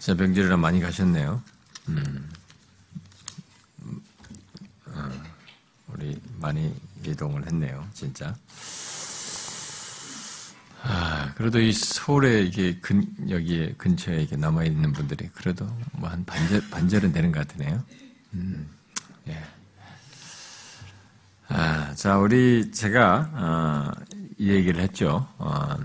새벽질이라 많이 가셨네요. 음. 어, 우리 많이 이동을 했네요, 진짜. 아, 그래도 이 서울에 이게 근, 여기에 근처에 이렇게 남아있는 분들이 그래도 뭐 한 반절, 반절은 되는 것 같으네요. 음, 예. 아, 자, 우리, 제가, 어, 이 얘기를 했죠. 어, 어,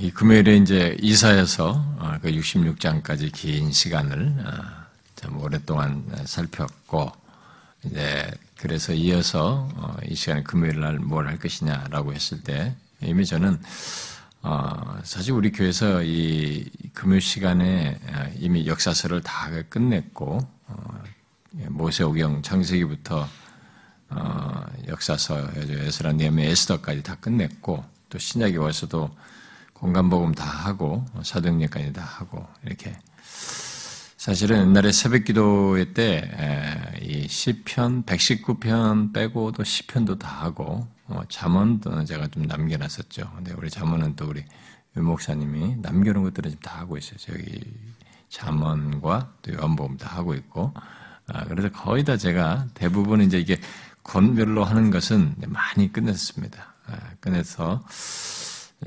이 금요일에 이제 이사에서 어, 그 66장까지 긴 시간을 어, 참 오랫동안 살폈고, 이제 그래서 이어서 어, 이 시간에 금요일 날 뭘 할 것이냐라고 했을 때 이미 저는 어, 사실 우리 교회에서 이 금요 시간에 어, 이미 역사서를 다 끝냈고 어, 모세오경 창세기부터 어, 역사서 에스라 니에미 에스더까지 다 끝냈고 또 신약에 와서도 공간복음 다 하고 사도행전까지 다 하고 이렇게 사실은 옛날에 새벽 기도회 때이 시편 119편 빼고도 시편도 다 하고 어, 잠언도 제가 좀 남겨놨었죠. 근데 우리 잠언은 또 우리 유 목사님이 남겨놓은 것들은 지금 다 하고 있어요. 저기 잠언과 또 요한복음 다 하고 있고 아, 그래서 거의 다 제가 대부분 이제 이게 권별로 하는 것은 많이 끝냈습니다. 아, 끝내서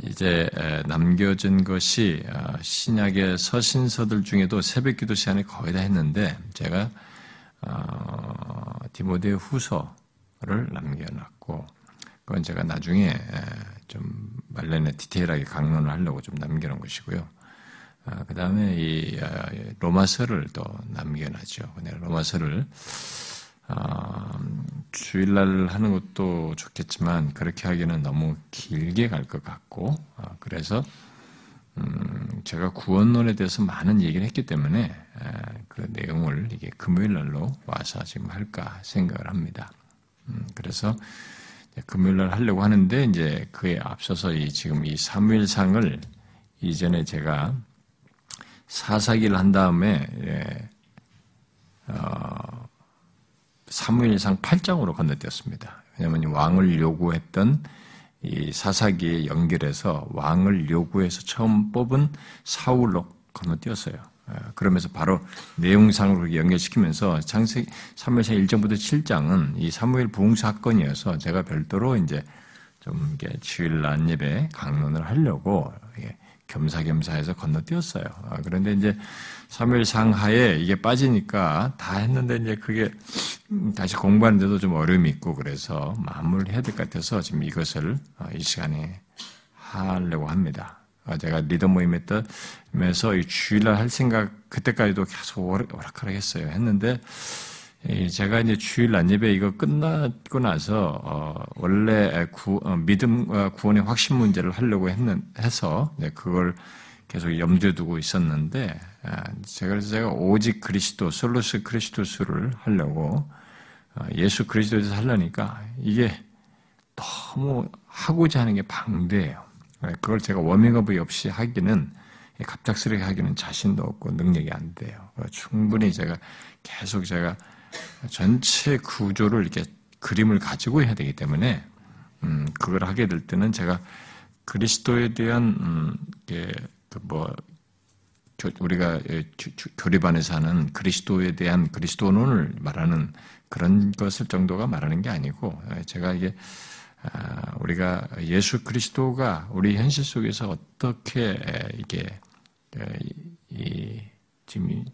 이제 남겨진 것이 어, 신약의 서신서들 중에도 새벽기도 시간에 거의 다 했는데 제가 어, 디모데 후서를 남겨놨고 그건 제가 나중에 좀 말년에 디테일하게 강론을 하려고 좀 남겨놓은 것이고요. 아, 그 다음에 이 로마서를 또 남겨놨죠. 로마서를 어, 주일날 하는 것도 좋겠지만 그렇게 하기에는 너무 길게 갈 것 같고 어, 그래서 음, 제가 구원론에 대해서 많은 얘기를 했기 때문에 에, 그 내용을 이게 금요일 날로 와서 지금 할까 생각을 합니다. 음, 그래서 금요일 날 하려고 하는데 이제 그에 앞서서 이 지금 이 사무엘상을 이전에 제가 사사기를 한 다음에 예, 어, 사무엘상 8장으로 건너뛰었습니다. 왜냐하면 왕을 요구했던 이 사사기에 연결해서 왕을 요구해서 처음 뽑은 사울로 건너뛰었어요. 예, 그러면서 바로 내용상으로 연결시키면서 창세 사무엘상 1장부터 7장은 이 사무엘 부흥 사건이어서 제가 별도로 이제 좀 이게 주일 날 예배 강론을 하려고 겸사겸사해서 건너뛰었어요. 아, 그런데 이제 3일 상하에 이게 빠지니까 다 했는데 이제 그게 다시 공부하는데도 좀 어려움이 있고 그래서 마무리해야 될 것 같아서 지금 이것을 어, 이 시간에 하려고 합니다. 아, 제가 리더 모임에 떠면서 주일날 할 생각 그때까지도 계속 오락가락 했어요. 했는데 제가 이제 주일 난예배 이거 끝나고 나서 어, 원래 구, 어, 믿음과 구원의 확신 문제를 하려고 했는 해서 네, 그걸 계속 염두에 두고 있었는데 아, 제가 그래서 제가 오직 그리스도 솔로스 그리스도수를 하려고 어, 예수 그리스도에서 하려니까 이게 너무 하고자 하는 게 방대해요. 네, 그걸 제가 워밍업이 없이 하기는 갑작스럽게 하기는 자신도 없고 능력이 안 돼요. 충분히 제가 계속 제가 전체 구조를 이렇게 그림을 가지고 해야 되기 때문에 음, 그걸 하게 될 때는 제가 그리스도에 대한 음, 그뭐 우리가 교리반에서 하는 그리스도에 대한 그리스도론을 말하는 그런 것을 정도가 말하는 게 아니고 제가 이게 아, 우리가 예수 그리스도가 우리 현실 속에서 어떻게 이게 이 지금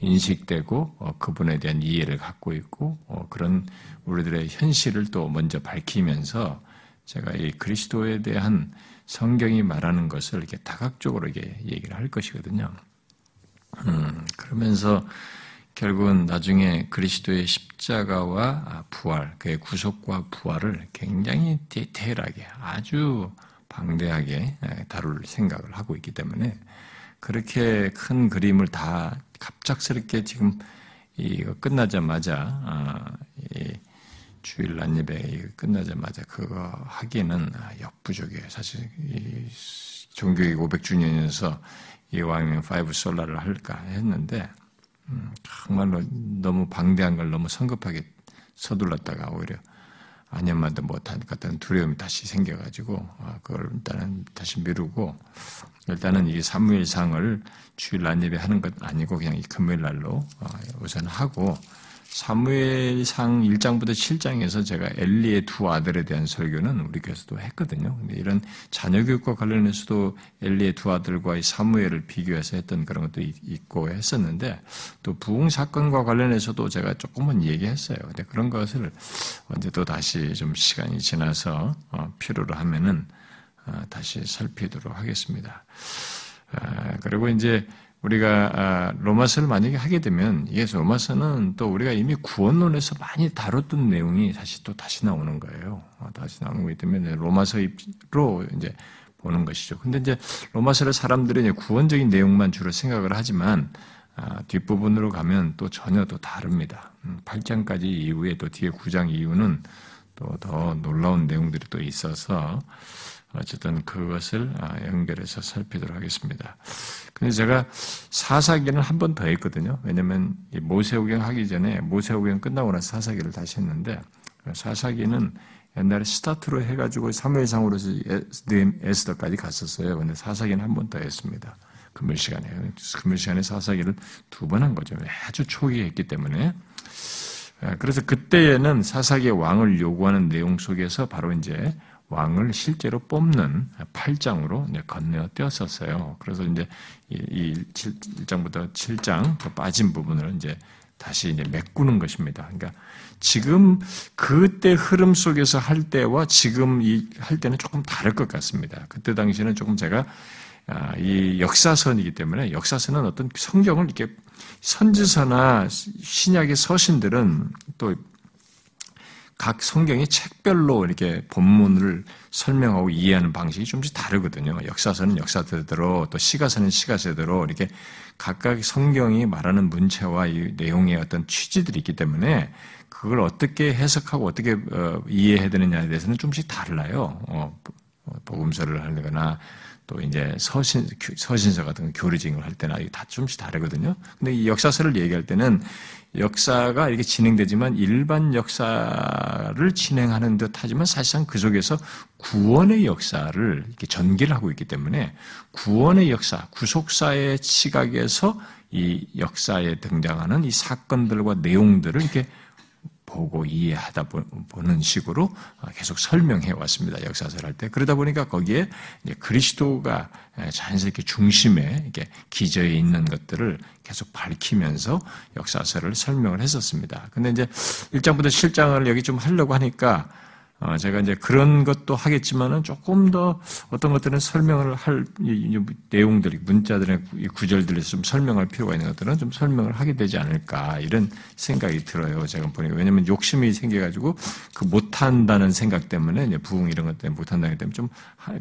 인식되고 어, 그분에 대한 이해를 갖고 있고 어, 그런 우리들의 현실을 또 먼저 밝히면서 제가 이 그리스도에 대한 성경이 말하는 것을 이렇게 다각적으로 이게 얘기를 할 것이거든요. 음, 그러면서 결국은 나중에 그리스도의 십자가와 부활, 그의 구속과 부활을 굉장히 디테일하게 아주 방대하게 다룰 생각을 하고 있기 때문에 그렇게 큰 그림을 다 갑작스럽게 지금 이거 끝나자마자 아, 주일 날 예배 끝나자마자 그거 하기는 역부족이에요. 사실 종교개혁 500주년에서 이왕에 five sola를 할까 했는데 음, 정말로 너무 방대한 걸 너무 성급하게 서둘렀다가 오히려 안 함만도 못한 같은 두려움이 다시 생겨가지고 아, 그걸 일단은 다시 미루고 일단은 이 사무엘상을 주일 날 예배 하는 것 아니고 그냥 이 금요일 날로 어, 우선 하고 사무엘상 1장부터 7장에서 제가 엘리의 두 아들에 대한 설교는 우리 교회에서도 했거든요. 근데 이런 자녀 교육과 관련해서도 엘리의 두 아들과 사무엘을 비교해서 했던 그런 것도 있고 했었는데 또 부흥 사건과 관련해서도 제가 조금은 얘기했어요. 근데 그런 것을 언제 또 다시 좀 시간이 지나서 어, 필요로 하면은 어, 다시 살피도록 하겠습니다. 아, 그리고 이제 우리가 아, 로마서를 만약에 하게 되면 이게 로마서는 또 우리가 이미 구원론에서 많이 다뤘던 내용이 다시 또 다시 나오는 거예요. 어, 다시 나오는 거기 때문에 로마서로 이제 보는 것이죠. 근데 이제 로마서를 사람들이 이제 구원적인 내용만 주로 생각을 하지만 아, 뒷부분으로 가면 또 전혀 또 다릅니다. 8장까지 음, 이후에 또 뒤에 9장 이후는 또 더 놀라운 내용들이 또 있어서 어쨌든 그것을 아, 연결해서 살피도록 하겠습니다. 근데 제가 사사기는 한 번 더 했거든요. 왜냐면 모세오경 하기 전에 모세오경 끝나고 나서 사사기를 다시 했는데 사사기는 옛날에 스타트로 해가지고 3일상으로서 에스더까지 갔었어요. 근데 사사기는 한 번 더 했습니다. 금요일 시간에. 금요일 시간에 사사기를 두 번 한 거죠. 아주 초기에 했기 때문에. 그래서 그때에는 사사기의 왕을 요구하는 내용 속에서 바로 이제 왕을 실제로 뽑는 8장으로 건네어 띄었었어요. 그래서 이제 이 1장부터 7장 빠진 부분을 이제 다시 이제 메꾸는 것입니다. 그러니까 지금 그때 흐름 속에서 할 때와 지금 할 때는 조금 다를 것 같습니다. 그때 당시에는 조금 제가 아, 이 역사선이기 때문에 역사선은 어떤 성경을 이렇게 선지서나 신약의 서신들은 또 각 성경의 책별로 이렇게 본문을 설명하고 이해하는 방식이 좀씩 다르거든요. 역사서는 역사대로 또 시가서는 시가서대로 이렇게 각각 성경이 말하는 문체와 이 내용의 어떤 취지들이 있기 때문에 그걸 어떻게 해석하고 어떻게 어, 이해해야 되느냐에 대해서는 좀씩 달라요. 어, 복음서를 하거나 또 이제 서신, 서신서 같은 교리징을 할 때나 다 좀씩 다르거든요. 근데 이 역사서를 얘기할 때는 역사가 이렇게 진행되지만 일반 역사를 진행하는 듯 하지만 사실상 그 속에서 구원의 역사를 이렇게 전개를 하고 있기 때문에 구원의 역사, 구속사의 시각에서 이 역사에 등장하는 이 사건들과 내용들을 이렇게 보고 이해하다 보는 식으로 계속 설명해 왔습니다. 역사설 할 때. 그러다 보니까 거기에 그리스도가 자연스럽게 중심에 이렇게 기저에 있는 것들을 계속 밝히면서 역사설을 설명을 했었습니다. 근데 이제 1장부터 7장을 여기 좀 하려고 하니까 어, 제가 이제 그런 것도 하겠지만은 조금 더 어떤 것들은 설명을 할 내용들이 문자들의 구절들에서 좀 설명할 필요가 있는 것들은 좀 설명을 하게 되지 않을까 이런 생각이 들어요. 제가 보니까 왜냐하면 욕심이 생겨가지고 그 못한다는 생각 때문에 이제 부흥 이런 것 때문에 못한다기 때문에 좀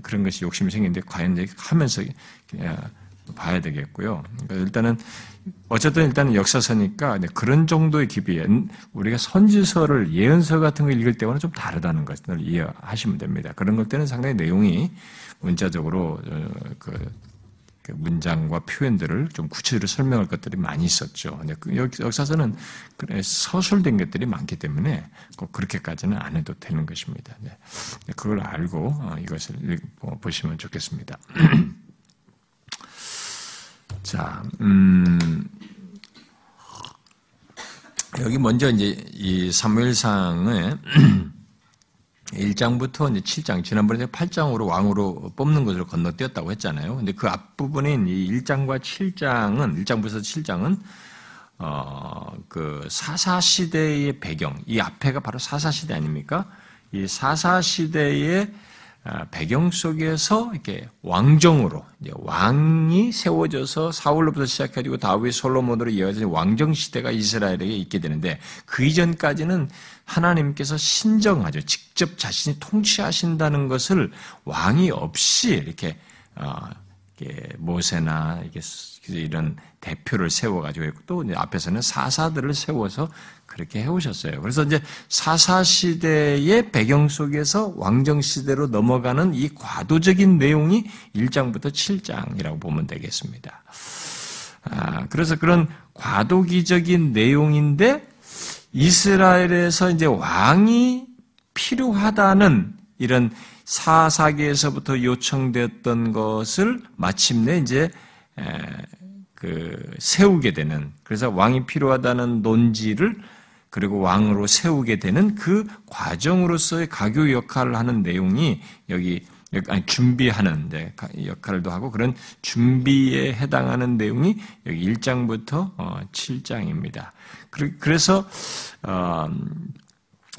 그런 것이 욕심이 생기는데 과연 하면서 봐야 되겠고요. 그러니까 일단은 어쨌든 일단은 역사서니까 그런 정도의 깊이 우리가 선지서를 예언서 같은 거 읽을 때와는 좀 다르다는 것을 이해하시면 됩니다. 그런 것 때는 상당히 내용이 문자적으로 어, 그, 그 문장과 표현들을 좀 구체적으로 설명할 것들이 많이 있었죠. 그 역사서는 서술된 것들이 많기 때문에 꼭 그렇게까지는 안 해도 되는 것입니다. 그걸 알고 어, 이것을 보시면 좋겠습니다. 자, 음, 여기 먼저 이제 이 사무엘상의 1장부터 이제 7장, 지난번에 8장으로 왕으로 뽑는 것을 건너뛰었다고 했잖아요. 근데 그 앞부분인 이 1장과 7장은, 1장부터 7장은, 어, 그 사사시대의 배경, 이 앞에가 바로 사사시대 아닙니까? 이 사사시대의 아, 배경 속에서 이렇게 왕정으로 왕이 세워져서 사울로부터 시작해가지고 다윗 솔로몬으로 이어진 왕정 시대가 이스라엘에게 있게 되는데 그 이전까지는 하나님께서 신정하죠. 직접 자신이 통치하신다는 것을 왕이 없이 이렇게 어, 모세나 이런 대표를 세워가지고 또 앞에서는 사사들을 세워서 그렇게 해오셨어요. 그래서 이제 사사 시대의 배경 속에서 왕정 시대로 넘어가는 이 과도적인 내용이 1장부터 7장이라고 보면 되겠습니다. 아, 그래서 그런 과도기적인 내용인데 이스라엘에서 이제 왕이 필요하다는 이런 사사기에서부터 요청되었던 것을 마침내 이제 그 세우게 되는 그래서 왕이 필요하다는 논지를 그리고 왕으로 세우게 되는 그 과정으로서의 가교 역할을 하는 내용이 여기 아니, 준비하는 역할도 하고 그런 준비에 해당하는 내용이 여기 1장부터 7장입니다. 어, 그래서 어,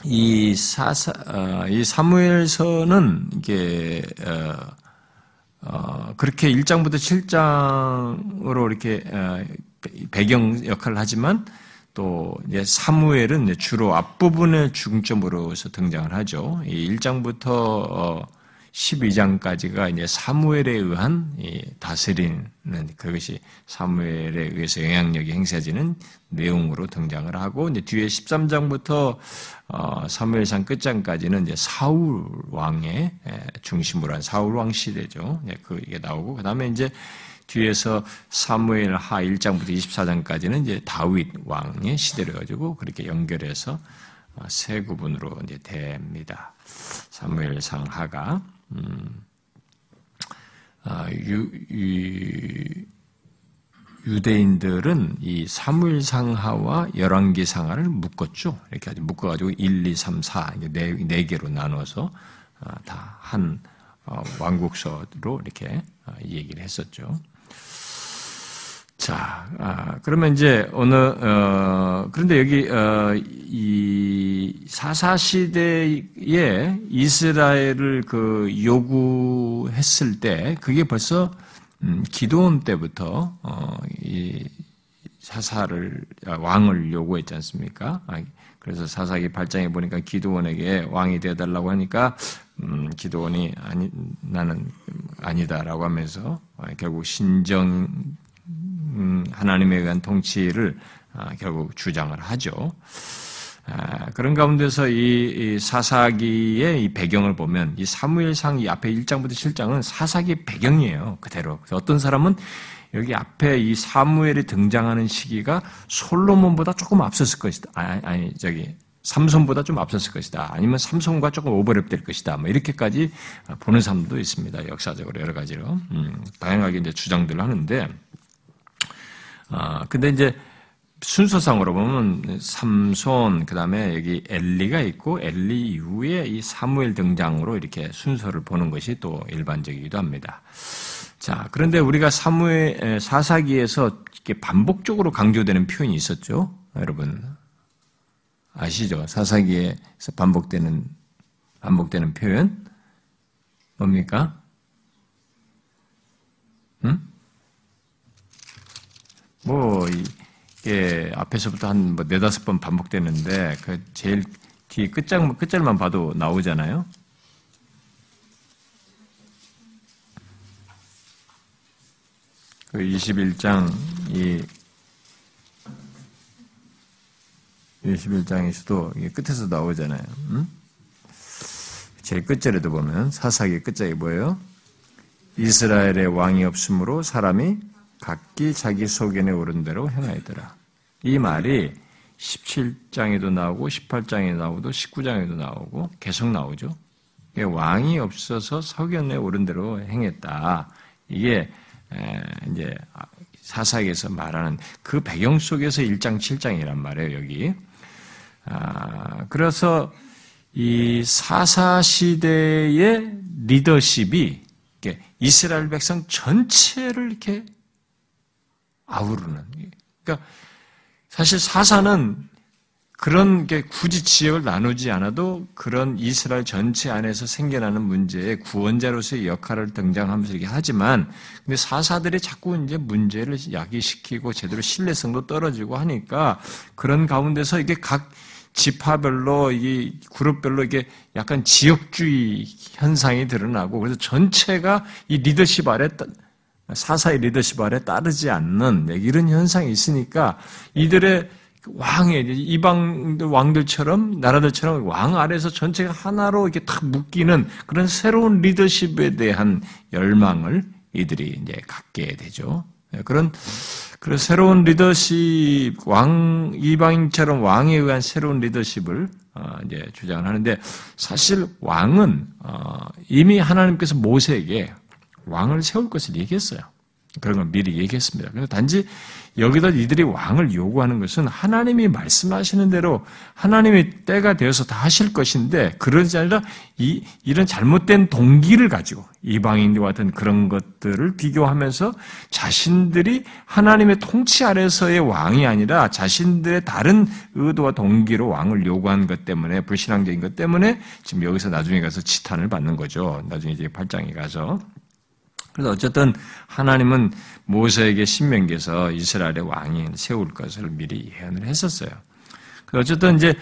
이 사사 어, 이 사무엘서는 이게 그렇게 1장부터 7장으로 이렇게 배경 역할을 하지만 또 이제 사무엘은 주로 앞부분의 중점으로서 등장을 하죠. 이 1장부터 12장까지가 이제 사무엘에 의한 다스리는 그것이 사무엘에 의해서 영향력이 행사지는 내용으로 등장을 하고 이제 뒤에 13장부터 어, 사무엘상 끝장까지는 이제 사울 왕의 중심으로 한 사울 왕 시대죠. 그 이게 나오고 그다음에 이제 뒤에서 사무엘 하 1장부터 24장까지는 이제 다윗 왕의 시대를 가지고 그렇게 연결해서 어, 세 구분으로 이제 됩니다. 사무엘 상 하가 음, 아, 유, 유, 유 대인들은 이 사무엘 상하와 열왕기 상하를 묶었죠. 이렇게 아주 묶어가지고 1, 2, 3, 4 네, 네 개로 나눠서 아, 다한 어, 왕국서로 이렇게 아, 얘기를 했었죠. 자, 아, 그러면 이제 어느 어, 그런데 여기 어, 이 사사 시대에 이스라엘을 그 요구했을 때 그게 벌써 음, 기도원 때부터 어, 이 사사를 아, 왕을 요구했지 않습니까? 아, 그래서 사사기 8장에 보니까 기도원에게 왕이 되어달라고 하니까 음, 기도원이 아니 나는 아니다라고 하면서 아, 결국 신정 음, 하나님에 의한 통치를 아, 결국 주장을 하죠. 아, 그런 가운데서 이 사사기의 이 배경을 보면 이 사무엘상 이 앞에 1장부터 7장은 사사기 배경이에요. 그대로. 어떤 사람은 여기 앞에 이 사무엘이 등장하는 시기가 솔로몬보다 조금 앞섰을 것이다. 아니, 아니 저기 삼손보다 좀 앞섰을 것이다. 아니면 삼손과 조금 오버랩될 것이다. 뭐 이렇게까지 보는 사람도 있습니다. 역사적으로 여러 가지로 음, 다양하게 이제 주장들을 하는데 아, 근데 이제 순서상으로 보면 삼손 그다음에 여기 엘리가 있고 엘리 이후에 이 사무엘 등장으로 이렇게 순서를 보는 것이 또 일반적이기도 합니다. 자, 그런데 우리가 사무엘 사사기에서 이렇게 반복적으로 강조되는 표현이 있었죠. 여러분 아시죠? 사사기에서 반복되는 반복되는 표현 뭡니까? 응? 뭐, 이게 앞에서부터 한 뭐 네다섯 번 반복되는데, 그 제일 뒤 끝장, 끝절만 봐도 나오잖아요. 그 21장, 이, 21장에서도 끝에서 나오잖아요. 응? 제일 끝절에도 보면 사사기 끝장이 뭐예요? 이스라엘의 왕이 없으므로 사람이 각기 자기 소견에 오른 대로 행하였더라. 이 말이 17장에도 나오고 18장에 나오고 19장에도 나오고 계속 나오죠. 왕이 없어서 서견에 오른 대로 행했다. 이게 이제 사사기에서 말하는 그 배경 속에서 1장 7장이란 말이에요. 여기. 아, 그래서 이 사사 시대의 리더십이 이스라엘 백성 전체를 이렇게 아우르는. 그러니까 사실 사사는 그런 게 굳이 지역을 나누지 않아도 그런 이스라엘 전체 안에서 생겨나는 문제의 구원자로서의 역할을 등장하면서 이렇게 하지만 근데 사사들이 자꾸 이제 문제를 야기시키고 제대로 신뢰성도 떨어지고 하니까 그런 가운데서 이게 각 지파별로 이 그룹별로 이게 약간 지역주의 현상이 드러나고 그래서 전체가 이 리더십 아래 사사의 리더십 아래 따르지 않는 네, 이런 현상이 있으니까 이들의 왕의 이방 왕들처럼 나라들처럼 왕 아래서 전체가 하나로 이렇게 탁 묶이는 그런 새로운 리더십에 대한 열망을 이들이 이제 갖게 되죠. 네, 그런 그래서 새로운 리더십, 왕, 이방인처럼 왕에 의한 새로운 리더십을 어, 이제 주장을 하는데 사실 왕은 어, 이미 하나님께서 모세에게 왕을 세울 것을 얘기했어요. 그런 걸 미리 얘기했습니다. 그래서 단지 여기다 이들이 왕을 요구하는 것은 하나님이 말씀하시는 대로 하나님의 때가 되어서 다 하실 것인데 그러지 아니라 이, 이런 잘못된 동기를 가지고 이방인과 같은 그런 것들을 비교하면서 자신들이 하나님의 통치 아래서의 왕이 아니라 자신들의 다른 의도와 동기로 왕을 요구한 것 때문에 불신앙적인 것 때문에 지금 여기서 나중에 가서 치탄을 받는 거죠. 나중에 이제 8장에 가서 그래서 어쨌든 하나님은 모세에게 신명기에서 이스라엘의 왕이 세울 것을 미리 예언을 했었어요. 어쨌든 이제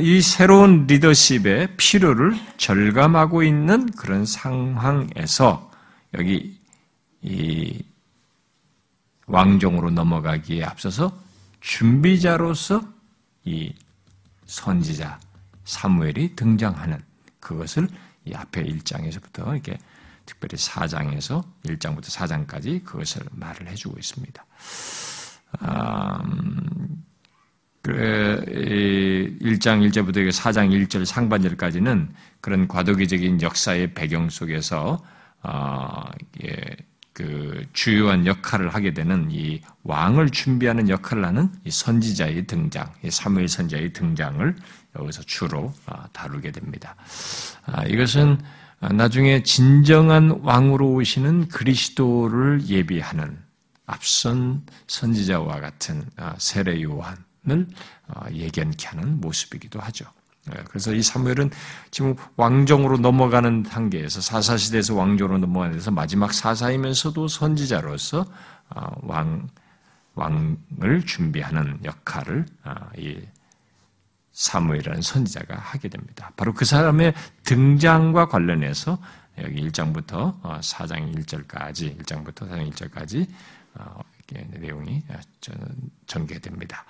이 새로운 리더십의 필요를 절감하고 있는 그런 상황에서 여기 이 왕종으로 넘어가기에 앞서서 준비자로서 이 선지자 사무엘이 등장하는 그것을 이 앞에 1장에서부터 이렇게 특별히 4장에서 1장부터 4장까지 그것을 말을 해주고 있습니다. 음, 1장 1절부터 4장 1절 상반절까지는 그런 과도기적인 역사의 배경 속에서 어, 그 주요한 역할을 하게 되는 이 왕을 준비하는 역할을 하는 이 선지자의 등장, 이 사무엘 선지자의 등장을 여기서 주로 어, 다루게 됩니다. 아, 이것은 아, 나중에 진정한 왕으로 오시는 그리스도를 예비하는 앞선 선지자와 같은 아, 세례 요한을 아, 예견케 하는 모습이기도 하죠. 예, 그래서 이 사무엘은 지금 왕정으로 넘어가는 단계에서 사사 시대에서 왕정으로 넘어가는 데서 마지막 사사이면서도 선지자로서 왕, 왕을 준비하는 역할을 이 사무엘이라는 선지자가 하게 됩니다. 바로 그 사람의 등장과 관련해서 여기 1장부터 4장 어, 1절까지 1장부터 4장 1절까지 어, 내용이 어, 전개됩니다.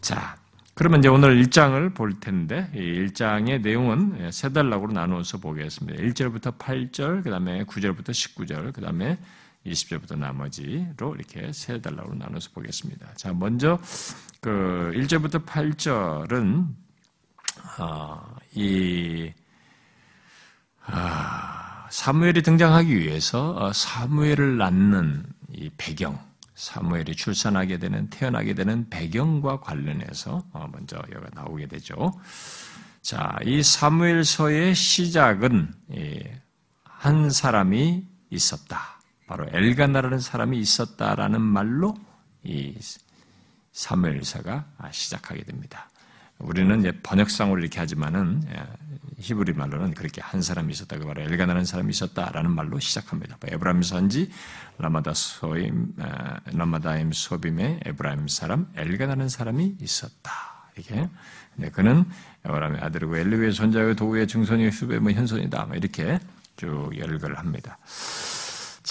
자, 그러면 이제 오늘 1장을 볼 텐데 이 1장의 내용은 세 단락으로 나누어서 보겠습니다. 1절부터 8절, 그 다음에 9절부터 19절, 그 다음에 20절부터 나머지로 이렇게 세 단락으로 나눠서 보겠습니다. 자, 먼저 그 1절부터 8절은 어, 이 아, 사무엘이 등장하기 위해서 어, 사무엘을 낳는 이 배경, 사무엘이 출산하게 되는 태어나게 되는 배경과 관련해서 어, 먼저 여기가 나오게 되죠. 자, 이 사무엘서의 시작은 한 사람이 있었다. 바로 엘가나라는 사람이 있었다라는 말로 이 사무엘서가 시작하게 됩니다. 우리는 번역상으로 이렇게 하지만은 예, 히브리 말로는 그렇게 한 사람이 있었다. 그 바로 엘가나라는 사람이 있었다라는 말로 시작합니다. 에브라임 산지 라마다 소임 라마다임 소빔의 에브라임 사람 엘가나라는 사람이 있었다. 이게 네, 그는 여로함의 아들이고 엘리후의 손자요 도후의 증손이요 숩의 뭐 현손이다. 뭐 이렇게 쭉 열거를 합니다.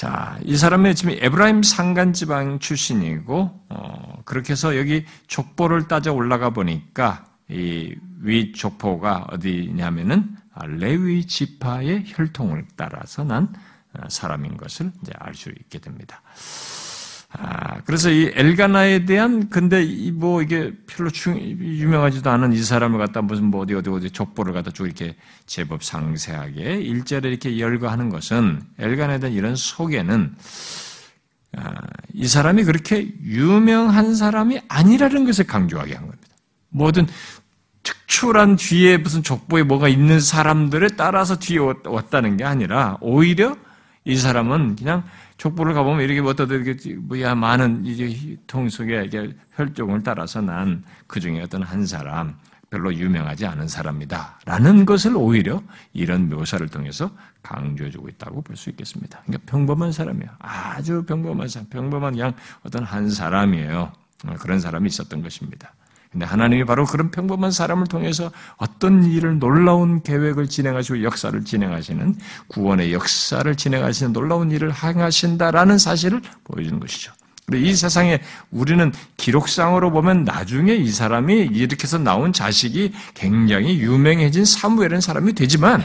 자, 이 사람은 지금 에브라임 산간 지방 출신이고, 어, 그렇게 해서 여기 족보를 따져 올라가 보니까 이 위 족보가 어디냐면은 레위 지파의 혈통을 따라서 난 어, 사람인 것을 이제 알 수 있게 됩니다. 아, 그래서 이 엘가나에 대한 근데 뭐 이게 별로 중, 유명하지도 않은 이 사람을 갖다 무슨 뭐 어디 어디 어디 족보를 갖다 쭉 이렇게 제법 상세하게 일절에 이렇게 열거하는 것은 엘가나에 대한 이런 소개는 아, 이 사람이 그렇게 유명한 사람이 아니라는 것을 강조하게 한 겁니다. 뭐든 특출한 뒤에 무슨 족보에 뭐가 있는 사람들에 따라서 뒤에 왔다는 게 아니라 오히려 이 사람은 그냥 족보를 가보면 이렇게 어떤 이렇게 뭐야 많은 이제 통 속에 이게 혈종을 따라서 난 그 중에 어떤 한 사람 별로 유명하지 않은 사람이다 라는 것을 오히려 이런 묘사를 통해서 강조해주고 있다고 볼 수 있겠습니다. 그러니까 평범한 사람이에요. 아주 평범한 사람, 평범한 그냥 어떤 한 사람이에요. 그런 사람이 있었던 것입니다. 근데 하나님이 바로 그런 평범한 사람을 통해서 어떤 일을 놀라운 계획을 진행하시고 역사를 진행하시는 구원의 역사를 진행하시는 놀라운 일을 행하신다라는 사실을 보여주는 것이죠. 이 세상에 우리는 기록상으로 보면 나중에 이 사람이 이렇게 해서 나온 자식이 굉장히 유명해진 사무엘은 사람이 되지만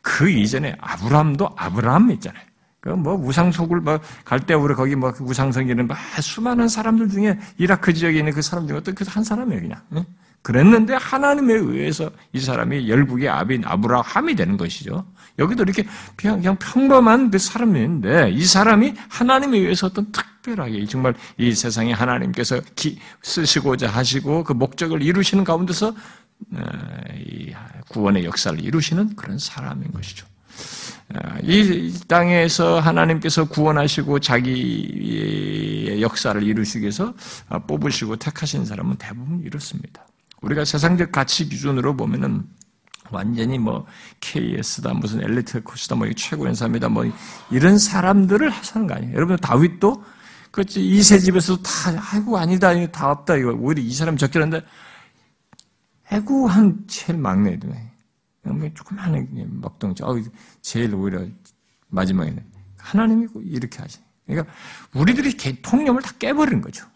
그 이전에 아브라함도 아브라함 있잖아요. 뭐 우상속을 뭐갈 때 우리 거기 뭐 우상성기는 막 수많은 사람들 중에 이라크 지역에 있는 그 사람 중에 어떤 그 한 사람이에요 그냥. 그랬는데 하나님에 의해서 이 사람이 열국의 아빈 아브라함이 되는 것이죠. 여기도 이렇게 그냥, 평범한 그 사람인데 이 사람이 하나님에 의해서 어떤 특별하게 정말 이 세상에 하나님께서 기, 쓰시고자 하시고 그 목적을 이루시는 가운데서 어, 이 구원의 역사를 이루시는 그런 사람인 것이죠. 어, 이 땅에서 하나님께서 구원하시고 자기의 역사를 이루시기 위해서 뽑으시고 택하신 사람은 대부분 이렇습니다. 우리가 세상적 가치 기준으로 보면은 완전히 뭐 KS다 무슨 엘리트 코스다 뭐 최고의 사람이다 뭐 이런 사람들을 하사는 거 아니에요. 여러분 다윗도 그렇지 이세 집에서도 다 아이고 아니다 다 없다 이거 오히려 이 사람 적절한데 아이고 한 제일 막내네. 조그마한 먹덩이 어, 제일 오히려 마지막에는 하나님이 이렇게 하시. 그러니까 우리들이 통념을 다 깨버리는 거죠.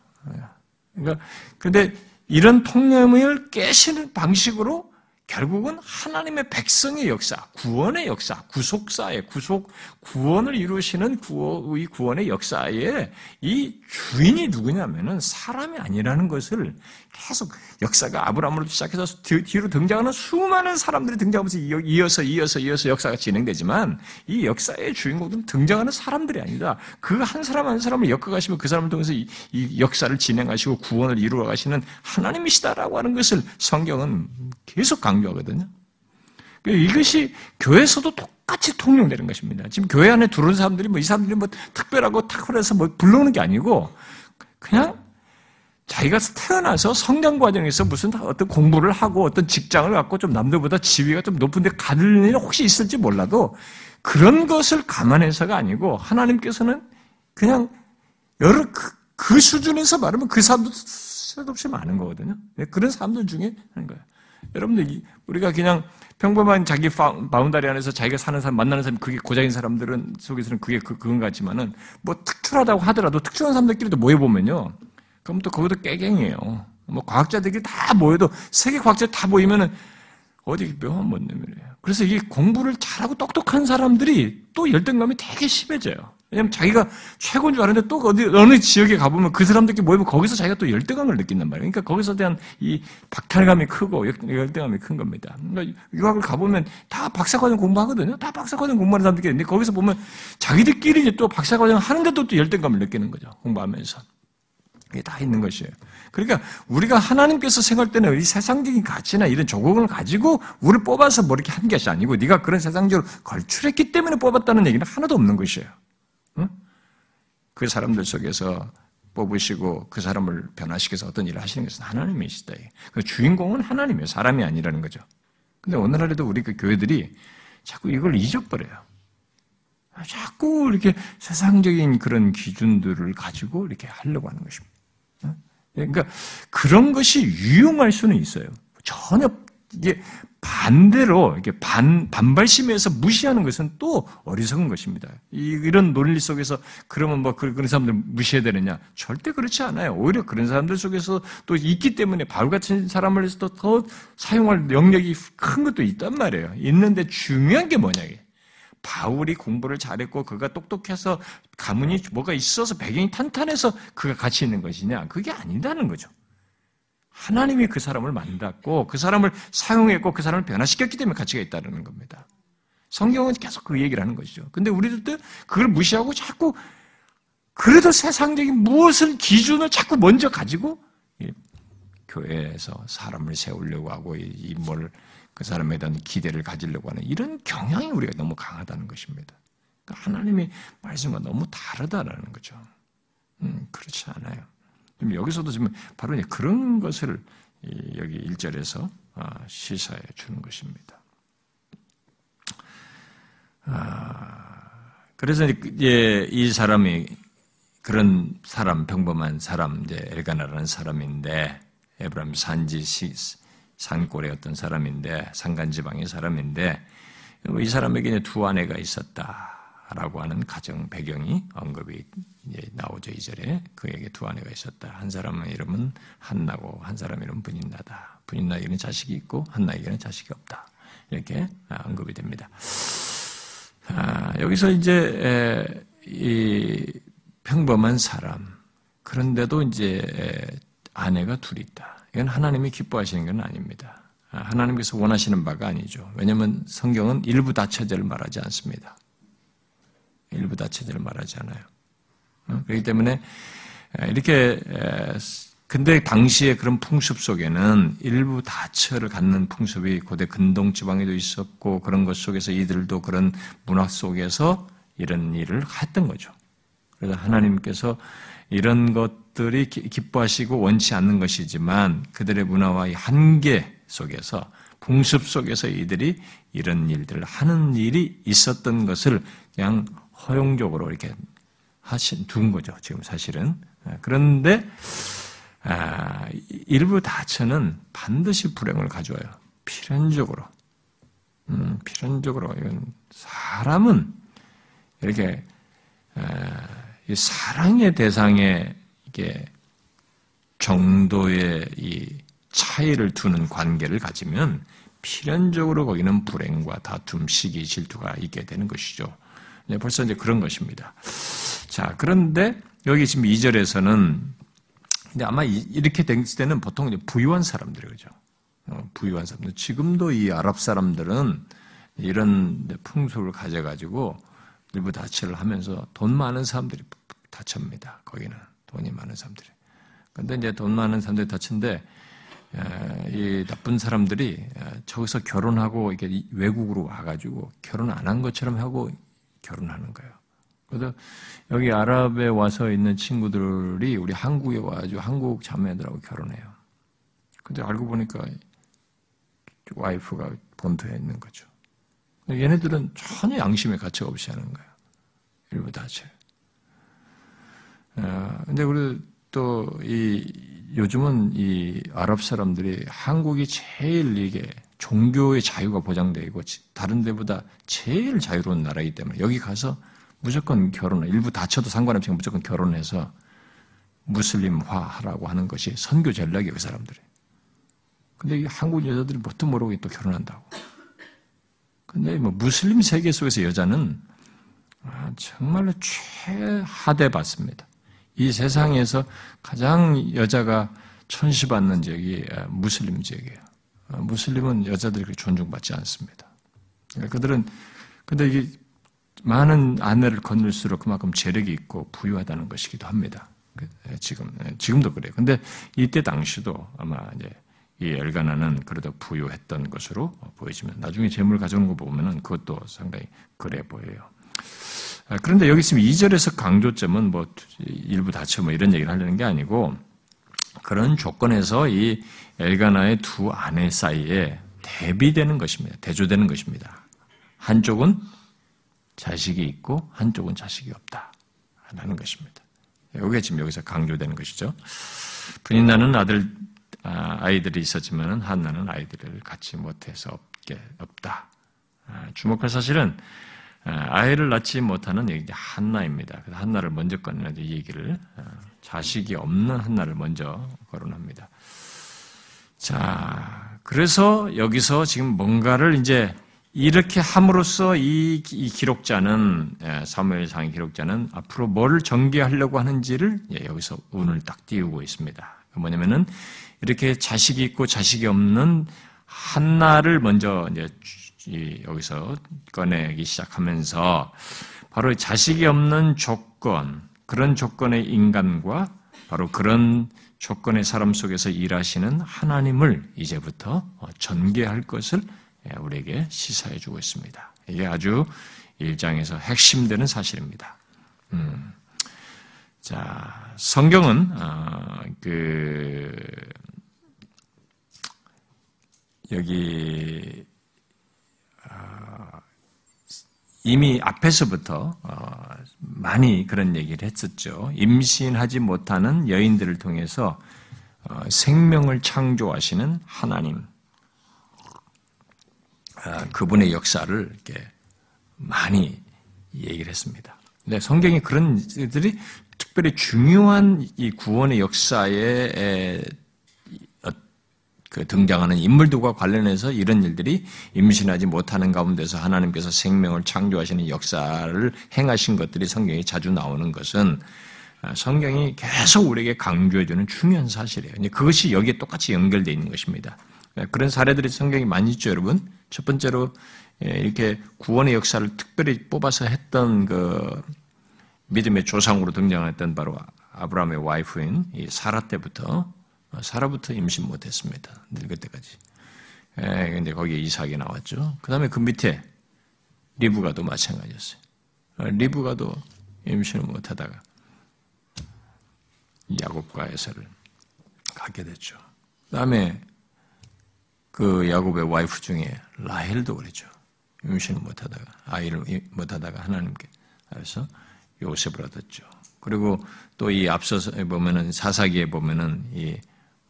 그러니까 근데 이런 통념을 깨시는 방식으로 결국은 하나님의 백성의 역사, 구원의 역사, 구속사의 구속, 구원을 이루시는 구원의 역사에 이 주인이 누구냐면은 사람이 아니라는 것을 계속 역사가 아브라함으로 시작해서 뒤로 등장하는 수많은 사람들이 등장하면서 이어서 이어서 이어서 역사가 진행되지만 이 역사의 주인공들은 등장하는 사람들이 아니다. 그 한 사람 한 사람을 엮어가시면 그 사람을 통해서 이, 이 역사를 진행하시고 구원을 이루어 가시는 하나님이시다라고 하는 것을 성경은 계속 강조하거든요. 이것이 교회에서도 똑 같이 통용되는 것입니다. 지금 교회 안에 들어온 사람들이 뭐 이 사람들이 뭐 특별하고 탁월해서 뭐 불러오는 게 아니고 그냥 자기가 태어나서 성장 과정에서 무슨 어떤 공부를 하고 어떤 직장을 갖고 좀 남들보다 지위가 좀 높은데 가는 일이 혹시 있을지 몰라도 그런 것을 감안해서가 아니고 하나님께서는 그냥 여러 그, 그 수준에서 말하면 그 사람도 수도 없이 많은 거거든요. 네, 그런 사람들 중에 하는 거예요. 여러분들 우리가 그냥 평범한 자기 바운다리 안에서 자기가 사는 사람 만나는 사람 그게 고장인 사람들은 속에서는 그게 그, 그건 같지만은 뭐 특출하다고 하더라도 특출한 사람들끼리도 모여 보면요. 그럼 또 거기도 깨갱이에요. 뭐 과학자들끼리 다 모여도 세계 과학자 다 모이면은 어디 묘한 못 내밀어요. 그래서 이게 공부를 잘하고 똑똑한 사람들이 또 열등감이 되게 심해져요. 왜냐면 자기가 최고인 줄 아는데 또 어디, 어느 지역에 가보면 그 사람들끼리 모이면 거기서 자기가 또 열등감을 느낀단 말이에요. 그러니까 거기서 대한 이 박탈감이 크고 열등감이 큰 겁니다. 그러니까 유학을 가보면 다 박사과정 공부하거든요. 다 박사과정 공부하는 사람들끼리 있는데 거기서 보면 자기들끼리 이제 또 박사과정 하는데도 또 열등감을 느끼는 거죠. 공부하면서. 이게 다 있는 것이에요. 그러니까 우리가 하나님께서 생각할 때는 이 세상적인 가치나 이런 조국을 가지고 우리를 뽑아서 뭐 이렇게 한 것이 아니고 네가 그런 세상적으로 걸출했기 때문에 뽑았다는 얘기는 하나도 없는 것이에요. 그 사람들 속에서 뽑으시고 그 사람을 변화시켜서 어떤 일을 하시는 것은 하나님이시다. 그 주인공은 하나님이에요. 사람이 아니라는 거죠. 근데 오늘날에도 우리 그 교회들이 자꾸 이걸 잊어버려요. 자꾸 이렇게 세상적인 그런 기준들을 가지고 이렇게 하려고 하는 것입니다. 그러니까 그런 것이 유용할 수는 있어요. 전혀 이게 반대로 이렇게 반 반발심에서 무시하는 것은 또 어리석은 것입니다. 이, 런 논리 속에서 그러면 뭐 그, 그런 사람들 무시해야 되느냐? 절대 그렇지 않아요. 오히려 그런 사람들 속에서 또 있기 때문에 바울 같은 사람을 해서 더 사용할 영역이 큰 것도 있단 말이에요. 있는데 중요한 게 뭐냐? 바울이 공부를 잘했고 그가 똑똑해서 가문이 뭐가 있어서 배경이 탄탄해서 그가 같이 있는 것이냐? 그게 아니다는 거죠. 하나님이 그 사람을 만났고 그 사람을 사용했고 그 사람을 변화시켰기 때문에 가치가 있다는 겁니다. 성경은 계속 그 얘기를 하는 것이죠. 근데 우리들도 그걸 무시하고 자꾸 그래도 세상적인 무엇을 기준을 자꾸 먼저 가지고 교회에서 사람을 세우려고 하고 이뭘그 사람에 대한 기대를 가지려고 하는 이런 경향이 우리가 너무 강하다는 것입니다. 그러니까 하나님의 말씀과 너무 다르다라는 거죠. 음, 그렇지 않아요. 여기서도 지금 바로 그런 것을 여기 1절에서 아, 시사해 주는 것입니다. 아, 그래서 이제 이 사람이 그런 사람, 평범한 사람, 이제 엘가나라는 사람인데, 에브라임 산지 산골의 어떤 사람인데, 산간지방의 사람인데, 이 사람에게 두 아내가 있었다. 라고 하는 가정 배경이 언급이 나오죠. 이절에 그에게 두 아내가 있었다. 한 사람의 이름은 한나고 한 사람 이름은 분인나다. 분인나에게는 자식이 있고 한나에게는 자식이 없다. 이렇게 언급이 됩니다. 아, 여기서 이제 이 평범한 사람 그런데도 이제 아내가 둘이 있다. 이건 하나님이 기뻐하시는 건 아닙니다. 아, 하나님께서 원하시는 바가 아니죠. 왜냐하면 성경은 일부 다처제를 말하지 않습니다. 일부 다처제를 말하지 않아요. 어, 그렇기 때문에 이렇게 근데 당시에 그런 풍습 속에는 일부 다처를 갖는 풍습이 고대 근동 지방에도 있었고 그런 것 속에서 이들도 그런 문화 속에서 이런 일을 했던 거죠. 그래서 하나님께서 이런 것들이 기뻐하시고 원치 않는 것이지만 그들의 문화와 한계 속에서 풍습 속에서 이들이 이런 일들을 하는 일이 있었던 것을 그냥 허용적으로 이렇게 하신 둔 거죠. 지금 사실은 그런데 아, 일부 다처는 반드시 불행을 가져와요. 필연적으로. 음, 필연적으로 이건 사람은 이렇게 아, 사랑의 대상에 이게 정도의 이 차이를 두는 관계를 가지면 필연적으로 거기는 불행과 다툼, 시기, 질투가 있게 되는 것이죠. 네, 벌써 이제 그런 것입니다. 자, 그런데 여기 지금 2절에서는 근데 아마 이렇게 됐을 때는 보통 이제 부유한 사람들이 그죠. 어, 부유한 사람들. 지금도 이 아랍 사람들은 이런 풍속을 가져가지고 일부 다처를 하면서 돈 많은 사람들이 다칩니다. 거기는 돈이 많은 사람들이. 근데 이제 돈 많은 사람들이 다친데 이 나쁜 사람들이 저기서 결혼하고 이렇게 외국으로 와가지고 결혼 안 한 것처럼 하고 결혼하는 거예요. 그래서 여기 아랍에 와서 있는 친구들이 우리 한국에 와가지고 한국 자매들하고 결혼해요. 근데 알고 보니까 와이프가 본토에 있는 거죠. 얘네들은 전혀 양심의 가치가 없이 하는 거예요. 일부 다체. 근데 우리 또 이 요즘은 이 아랍 사람들이 한국이 제일 이게 종교의 자유가 보장되고 다른 데보다 제일 자유로운 나라이기 때문에 여기 가서 무조건 결혼을 일부 다쳐도 상관없이 무조건 결혼해서 무슬림화 하라고 하는 것이 선교 전략이에요, 그 사람들이. 근데 이 한국 여자들이 뭣도 모르고 또 결혼한다고. 근데 뭐 무슬림 세계 속에서 여자는 아, 정말로 최하대 받습니다. 이 세상에서 가장 여자가 천시받는 지역이 아, 무슬림 지역이에요. 아, 무슬림은 여자들이 그렇게 존중받지 않습니다. 그러니까 그들은 근데 이게 많은 아내를 거둘수록 그만큼 재력이 있고 부유하다는 것이기도 합니다. 그, 예, 지금 예, 지금도 그래요. 근데 이때 당시도 아마 이제 이 엘가나는 그래도 부유했던 것으로 보여지면 나중에 재물 가져오는 거 보면은 그것도 상당히 그래 보여요. 아, 그런데 여기 있으면 2절에서 강조점은 뭐 일부 다쳐 뭐 이런 얘기를 하려는 게 아니고 그런 조건에서 이 엘가나의 두 아내 사이에 대비되는 것입니다. 대조되는 것입니다. 한쪽은 자식이 있고 한쪽은 자식이 없다. 라는 것입니다. 여기가 지금 여기서 강조되는 것이죠. 분인 나는 아들, 아, 아이들이 있었지만 한나는 아이들을 갖지 못해서 없게, 없다. 아, 주목할 사실은 아, 아이를 낳지 못하는 얘기 한나입니다. 그래서 한나를 먼저 꺼내는 이 얘기를 자식이 없는 한나를 먼저 거론합니다. 자, 그래서 여기서 지금 뭔가를 이제 이렇게 함으로써 이, 이 기록자는 예, 사무엘상의 기록자는 앞으로 뭘 전개하려고 하는지를 예, 여기서 운을 딱 띄우고 있습니다. 뭐냐면은 이렇게 자식이 있고 자식이 없는 한나를 먼저 이제 여기서 꺼내기 시작하면서 바로 자식이 없는 조건 그런 조건의 인간과 바로 그런 조건의 사람 속에서 일하시는 하나님을 이제부터 전개할 것을 예, 우리에게 시사해 주고 있습니다. 이게 아주 일장에서 핵심되는 사실입니다. 음. 자, 성경은 어, 그 여기 어, 이미 앞에서부터 어, 많이 그런 얘기를 했었죠. 임신하지 못하는 여인들을 통해서 어, 생명을 창조하시는 하나님, 아, 그분의 역사를 이렇게 많이 얘기를 했습니다. 근데 성경이 그런 들이 특별히 중요한 이 구원의 역사에 어, 그 등장하는 인물들과 관련해서 이런 일들이 임신하지 못하는 가운데서 하나님께서 생명을 창조하시는 역사를 행하신 것들이 성경에 자주 나오는 것은 아, 성경이 계속 우리에게 강조해주는 중요한 사실이에요. 그것이 여기에 똑같이 연결되어 있는 것입니다. 네, 그런 사례들이 성경이 많이 있죠, 여러분. 첫 번째로 예, 이렇게 구원의 역사를 특별히 뽑아서 했던 그 믿음의 조상으로 등장했던 바로 아브라함의 와이프인 이 사라 때부터 어, 사라부터 임신 못했습니다. 늙을 때까지. 예, 근데 거기에 이삭이 나왔죠. 그 다음에 그 밑에 리브가도 마찬가지였어요. 어, 리브가도 임신을 못하다가 야곱과 에서를 갖게 됐죠. 그 다음에 그 야곱의 와이프 중에 라헬도 그랬죠. 임신을 못하다가 아이를 못하다가 하나님께 그래서 요셉을 얻었죠. 그리고 또 이 앞서서 보면은 사사기에 보면은 이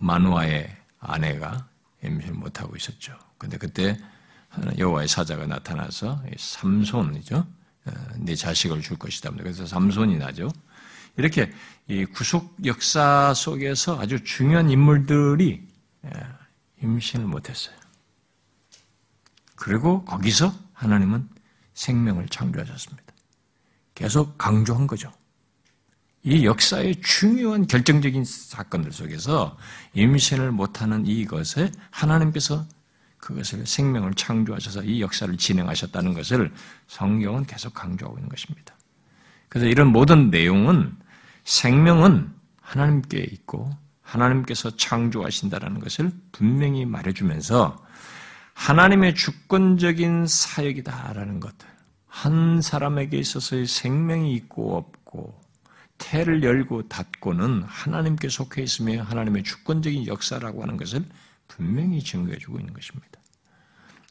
마누아의 아내가 임신을 못하고 있었죠. 근데 그때 여호와의 사자가 나타나서 삼손이죠. 어, 네 자식을 줄 것이다. 그래서 삼손이 나죠. 이렇게 이 구속 역사 속에서 아주 중요한 인물들이 예, 임신을 못했어요. 그리고 거기서 하나님은 생명을 창조하셨습니다. 계속 강조한 거죠. 이 역사의 중요한 결정적인 사건들 속에서 임신을 못하는 이것에 하나님께서 그것을 생명을 창조하셔서 이 역사를 진행하셨다는 것을 성경은 계속 강조하고 있는 것입니다. 그래서 이런 모든 내용은 생명은 하나님께 있고 하나님께서 창조하신다는 것을 분명히 말해주면서 하나님의 주권적인 사역이다라는 것들, 한 사람에게 있어서의 생명이 있고 없고 태를 열고 닫고는 하나님께 속해 있으며 하나님의 주권적인 역사라고 하는 것을 분명히 증거해주고 있는 것입니다.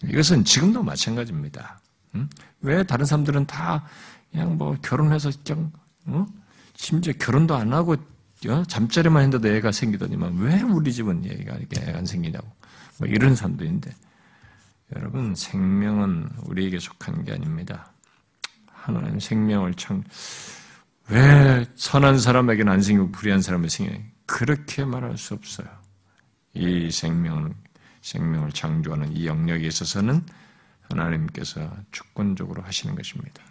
이것은 지금도 마찬가지입니다. 왜 다른 사람들은 다 그냥 뭐 결혼해서 그냥 어? 심지어 결혼도 안 하고 어? 잠자리만 했는데도 애가 생기더니만 왜 우리 집은 애가 이렇게 안 생기냐고 뭐 이런 사람도 있는데 여러분 생명은 우리에게 속한 게 아닙니다. 하나님 생명을 참 왜 선한 사람에게는 안 생기고 불의한 사람에게 생겨 그렇게 말할 수 없어요. 이 생명은 생명을 창조하는 이 영역에 있어서는 하나님께서 주권적으로 하시는 것입니다.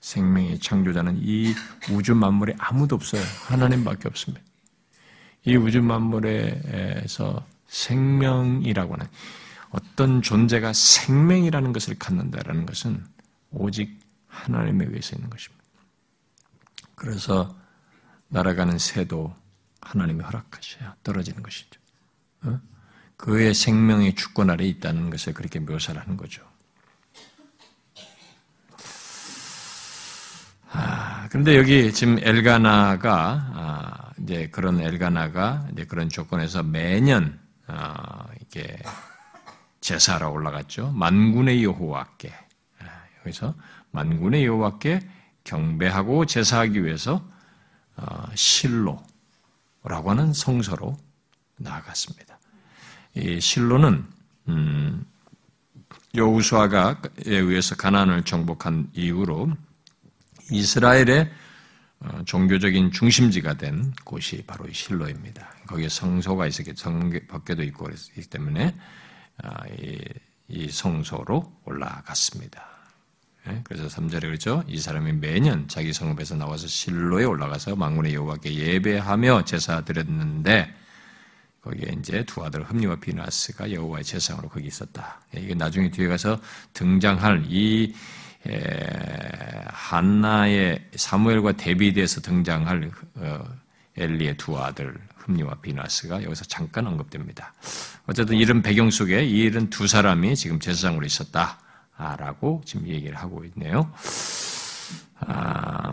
생명의 창조자는 이 우주 만물에 아무도 없어요. 하나님밖에 없습니다. 이 우주 만물에서 생명이라고 하는 어떤 존재가 생명이라는 것을 갖는다라는 것은 오직 하나님에 의해서 있는 것입니다. 그래서 날아가는 새도 하나님이 허락하셔야 떨어지는 것이죠. 어? 그의 생명의 주권 아래 있다는 것을 그렇게 묘사를 하는 거죠. 아, 그런데 여기 지금 엘가나가 아, 이제 그런 엘가나가 이제 그런 조건에서 매년 아, 이게 제사하러 올라갔죠. 만군의 여호와께 아, 여기서 만군의 여호와께 경배하고 제사하기 위해서 어, 실로라고 하는 성서로 나아갔습니다. 이 실로는 음, 여우수아가에 의해서 가난을 정복한 이후로 이스라엘의 어, 종교적인 중심지가 된 곳이 바로 실로입니다. 거기에 성소가 있었기 성벽계도 있고 그랬기 때문에 아, 이 성소로 올라갔습니다. 예? 그래서 3절에 그렇죠. 이 사람이 매년 자기 성읍에서 나와서 실로에 올라가서 망군의 여호와께 예배하며 제사 드렸는데 거기에 이제 두 아들 흠리와 비나스가 여호와의 제사장으로 거기 있었다. 예, 이게 나중에 뒤에 가서 등장할 이 한나의 사무엘과 데비드에서 등장할 어, 엘리의 두 아들 흠리와 비나스가 여기서 잠깐 언급됩니다. 어쨌든 이런 배경 속에 이 일은 두 사람이 지금 제사장으로 있었다 라고 지금 얘기를 하고 있네요. 아,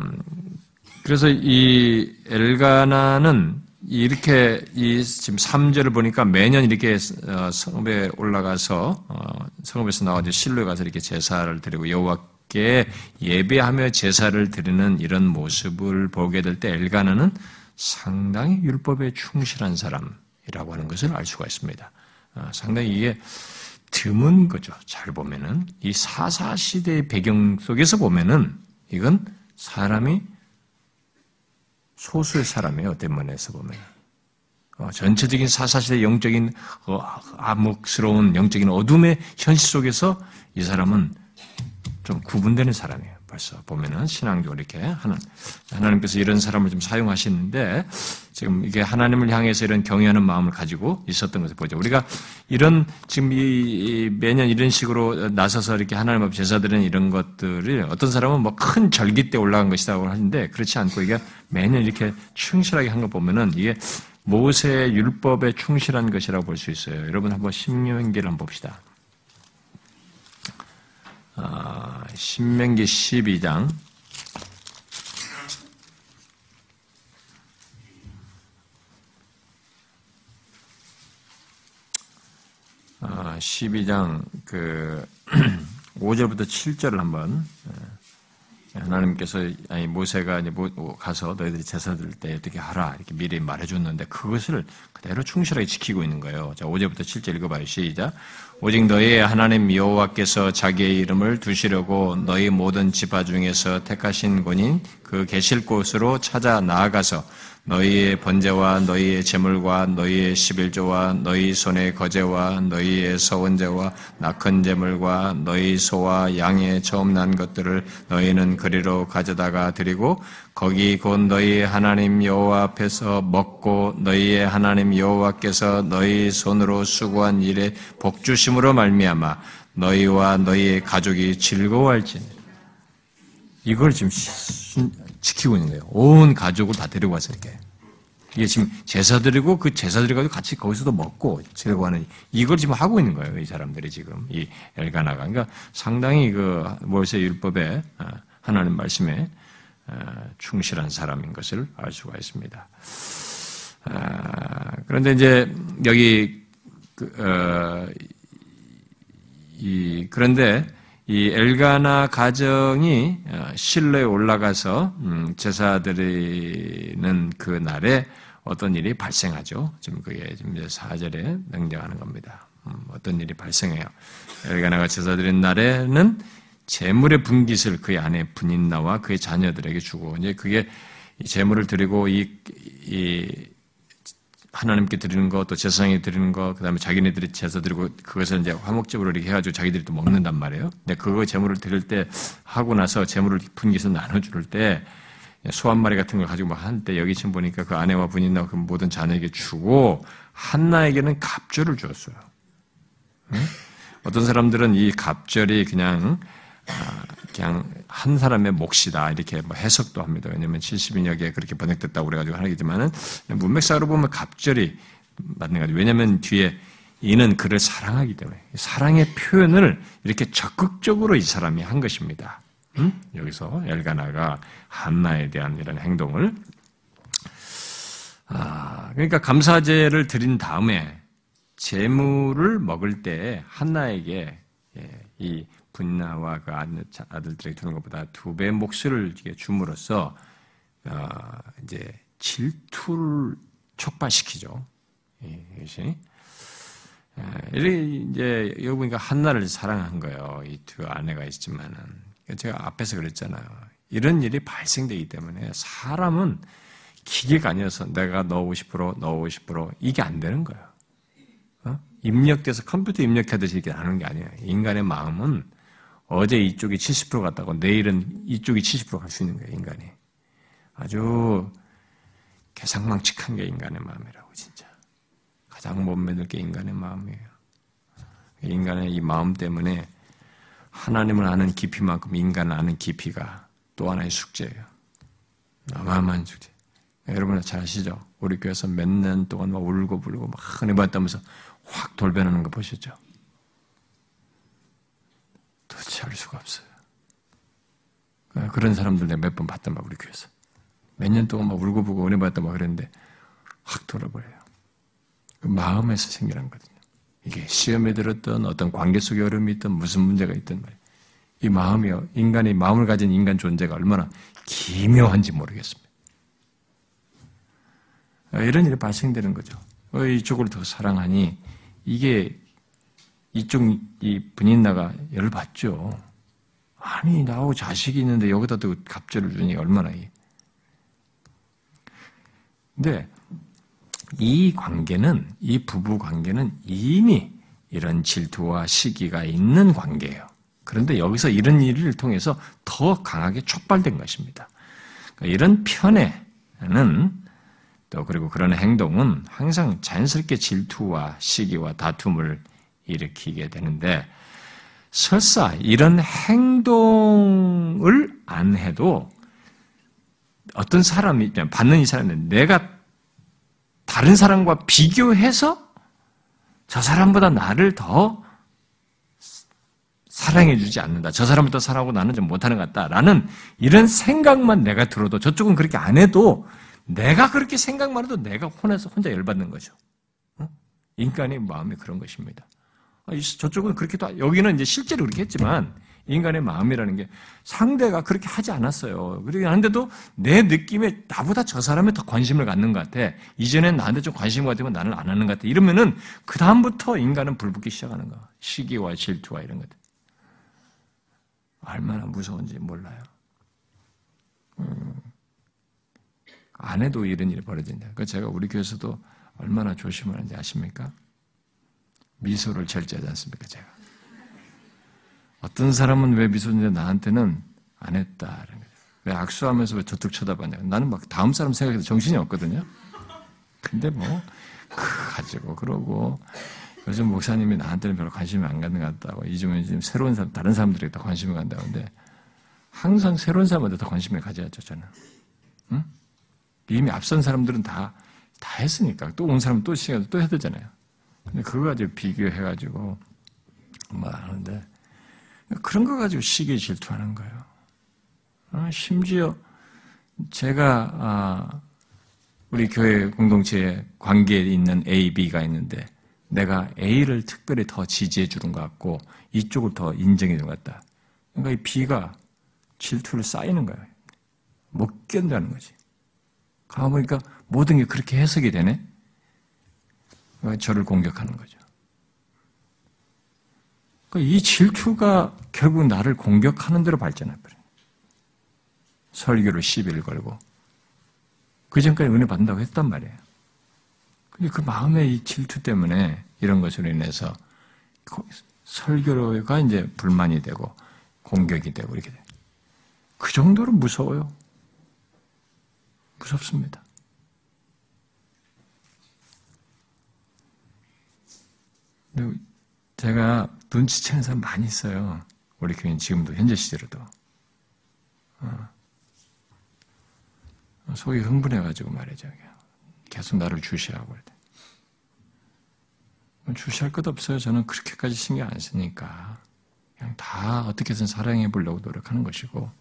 그래서 이 엘가나는 이렇게 이 지금 3절을 보니까 매년 이렇게 어, 성읍에 올라가서 어, 성읍에서 나와서 실로에 가서 이렇게 제사를 드리고 여호와께 예배하며 제사를 드리는 이런 모습을 보게 될 때 엘가나는 상당히 율법에 충실한 사람이라고 하는 것을 알 수가 있습니다. 아, 상당히 이게 드문 거죠. 잘 보면은 이 사사 시대의 배경 속에서 보면은 이건 사람이 소수의 사람이에요. 어떤 면에서 보면 어, 전체적인 사사시대 영적인 어, 암흑스러운 영적인 어둠의 현실 속에서 이 사람은 좀 구분되는 사람이에요. 벌써 보면은 신앙적으로 이렇게 하는 하나님께서 이런 사람을 좀 사용하시는데 지금 이게 하나님을 향해서 이런 경외하는 마음을 가지고 있었던 것을 보죠. 우리가 이런 지금 이 매년 이런 식으로 나서서 이렇게 하나님 앞 제사드리는 이런 것들을 어떤 사람은 뭐 큰 절기 때 올라간 것이라고 하는데 그렇지 않고 이게 매년 이렇게 충실하게 한 거 보면은 이게 모세의 율법에 충실한 것이라고 볼 수 있어요. 여러분 한번 신명기를 한번 봅시다. 아, 신명기 12장. 아, 12장 그 5절부터 7절을 한번 예, 하나님께서 모세가 이제 가서 너희들이 제사 드릴 때 어떻게 하라 이렇게 미리 말해줬는데 그것을 그대로 충실하게 지키고 있는 거예요. 자 5절부터 7절 읽어봐요. 시작. 오직 너희의 하나님 여호와께서 자기의 이름을 두시려고 너희 모든 지파 중에서 택하신 군인 그 계실 곳으로 찾아 나아가서 너희의 번제와 너희의 제물과 너희의 십일조와 너희 손의 거제와 너희의 서원제와 낙헌 제물과 너희 소와 양의 처음 난 것들을 너희는 그리로 가져다가 드리고 거기 곧 너희 하나님 여호와 앞에서 먹고 너희의 하나님 여호와께서 너희 손으로 수고한 일에 복 주심으로 말미암아 너희와 너희의 가족이 즐거워할지니 이걸 지금 지키고 있는 거예요. 온 가족을 다 데리고 와서 이렇게. 이게 지금 제사 드리고 그 제사 드리고 같이 거기서도 먹고 즐거워하는 이걸 지금 하고 있는 거예요. 이 사람들이 지금 이 엘가나가. 그러니까 상당히 그 모세 율법에 어, 하나님 말씀에 어, 충실한 사람인 것을 알 수가 있습니다. 아, 그런데 이제 여기 그, 어, 이 그런데 이 엘가나 가정이 어, 실로에 올라가서 음, 제사 드리는 그 날에 어떤 일이 발생하죠. 지금 그게 지금 이제 4절에 명령하는 겁니다. 음, 어떤 일이 발생해요. 엘가나가 제사 드린 날에는 재물의 분깃을 그의 아내 분인나와 그의 자녀들에게 주고 이제 그게 재물을 드리고 이, 이 하나님께 드리는 것, 또 제사장에 드리는 것, 그 다음에 자기네들이 제사 드리고 그것을 이제 화목제물로 이렇게 해가지고 자기들이 또 먹는단 말이에요. 근데 그거 제물을 드릴 때 하고 나서 제물을 분기서 나눠줄 때 소 한 마리 같은 걸 가지고 한때 여기 지금 보니까 그 아내와 부인과 그 모든 자녀에게 주고 한나에게는 갑절을 주었어요. 응? 어떤 사람들은 이 갑절이 그냥 아, 그냥 한 사람의 몫이다 이렇게 뭐 해석도 합니다. 왜냐하면 70인역에 그렇게 번역됐다고 그래가지고 하겠지만은 문맥상으로 보면 갑절이 맞는 거죠. 왜냐하면 뒤에 이는 그를 사랑하기 때문에 사랑의 표현을 이렇게 적극적으로 이 사람이 한 것입니다. 음? 여기서 엘가나가 한나에 대한 이런 행동을 아, 그러니까 감사제를 드린 다음에 재물을 먹을 때 한나에게 예, 이 분나와 그 아들들에게 주는 것보다 두 배 몫을 줌으로써 어, 이제 질투를 촉발시키죠. 이것이 이제 여기 보니까 한나를 사랑한 거예요. 이 두 아내가 있지만은 제가 앞에서 그랬잖아요. 이런 일이 발생되기 때문에 사람은 기계가 아니어서 내가 넣어 50% 넣어 50% 이게 안 되는 거예요. 어? 입력돼서 컴퓨터 입력하듯이 이렇게 하는 게 아니에요. 인간의 마음은 어제 이쪽이 70% 갔다고 내일은 이쪽이 70%갈 수 있는 거예요, 인간이. 아주 개상망측한 게 인간의 마음이라고, 진짜. 가장 못 믿을 게 인간의 마음이에요. 인간의 이 마음 때문에 하나님을 아는 깊이만큼 인간을 아는 깊이가 또 하나의 숙제예요. 어마어마한 숙제. 여러분 잘 아시죠? 우리 교회에서 몇 년 동안 막 울고 불고 막 은혜 받다면서 확 돌변하는 거 보셨죠? 도대체 알 수가 없어요. 어, 그런 사람들 내가 몇 번 봤단 말이야, 우리 교회에서. 몇 년 동안 막 울고불고 은혜 받다 막 그랬는데 확 돌아버려요. 그 마음에서 생겨난 거거든요. 이게 시험에 들었던 어떤 관계 속에 어려움이 있던 무슨 문제가 있던 말이에요. 이 마음이요. 인간이 마음을 가진 인간 존재가 얼마나 기묘한지 모르겠습니다. 어, 이런 일이 발생되는 거죠. 어, 이쪽을 더 사랑하니 이게 이쪽 이 분인나가 열받죠. 아니 나하고 자식이 있는데 여기다 또 갑절을 주니 얼마나 이. 근데 이 관계는, 이 부부 관계는 이미 이런 질투와 시기가 있는 관계예요. 그런데 여기서 이런 일을 통해서 더 강하게 촉발된 것입니다. 그러니까 이런 편애는 또 그리고 그런 행동은 항상 자연스럽게 질투와 시기와 다툼을 일으키게 되는데 설사 이런 행동을 안 해도 어떤 사람이 받는 이 사람은 내가 다른 사람과 비교해서 저 사람보다 나를 더 사랑해주지 않는다. 저 사람보다 사랑하고 나는 좀 못하는 것 같다라는 이런 생각만 내가 들어도 저쪽은 그렇게 안 해도 내가 그렇게 생각만 해도 내가 혼에서 혼자 열받는 거죠. 인간의 마음이 그런 것입니다. 아, 저쪽은 그렇게 도 여기는 이제 실제로 그렇게 했지만 인간의 마음이라는 게 상대가 그렇게 하지 않았어요. 그러긴 하는데도 내 느낌에 나보다 저 사람에 더 관심을 갖는 것 같아. 이전엔 나한테 좀 관심 가지고 나는 안 하는 것 같아. 이러면은 그 다음부터 인간은 불붙기 시작하는 거. 시기와 질투와 이런 것들. 얼마나 무서운지 몰라요. 음, 안 해도 이런 일이 벌어진다. 그 제가 우리 교회에서도 얼마나 조심하는지 아십니까? 미소를 절제하지 않습니까, 제가? 어떤 사람은 왜 미소인데 나한테는 안 했다. 왜 악수하면서 왜 저쪽 쳐다봤냐. 나는 막 다음 사람 생각해서 정신이 없거든요. 근데 뭐, 크, 가지고 그러고, 요즘 목사님이 나한테는 별로 관심이 안 갖는 것 같다고. 이즘은 지금 새로운 사람, 다른 사람들에게 더 관심을 간다고 하는데, 항상 새로운 사람한테 더 관심을 가져야죠, 저는. 응? 이미 앞선 사람들은 다, 다 했으니까. 또 온 사람은 또 시간 또 해야 되잖아요. 근데 그거 가지고 비교해가지고, 뭐 하는데, 그런 거 가지고 시기 질투하는 거예요. 아, 심지어 제가 아, 우리 교회 공동체에 관계에 있는 A, B가 있는데 내가 A를 특별히 더 지지해 주는 것 같고 이쪽을 더 인정해 주는 것 같다. 그러니까 이 B가 질투를 쌓이는 거예요. 못 견다는 거지. 가보니까 모든 게 그렇게 해석이 되네. 그러니까 저를 공격하는 거죠. 그러니까 이 질투가 결국 나를 공격하는 대로 발전해버려요. 설교를 시비를 걸고. 그 전까지 은혜 받는다고 했단 말이에요. 근데 그 마음의 이 질투 때문에 이런 것으로 인해서 설교가 이제 불만이 되고 공격이 되고 이렇게 돼요. 그 정도로 무서워요. 무섭습니다. 제가 눈치채는 사람 많이 있어요. 우리 교회는 지금도 현재 시대로도. 어. 속이 흥분해가지고 말이죠. 계속 나를 주시하고. 주시할 것 없어요. 저는 그렇게까지 신경 안 쓰니까. 그냥 다 어떻게든 사랑해 보려고 노력하는 것이고.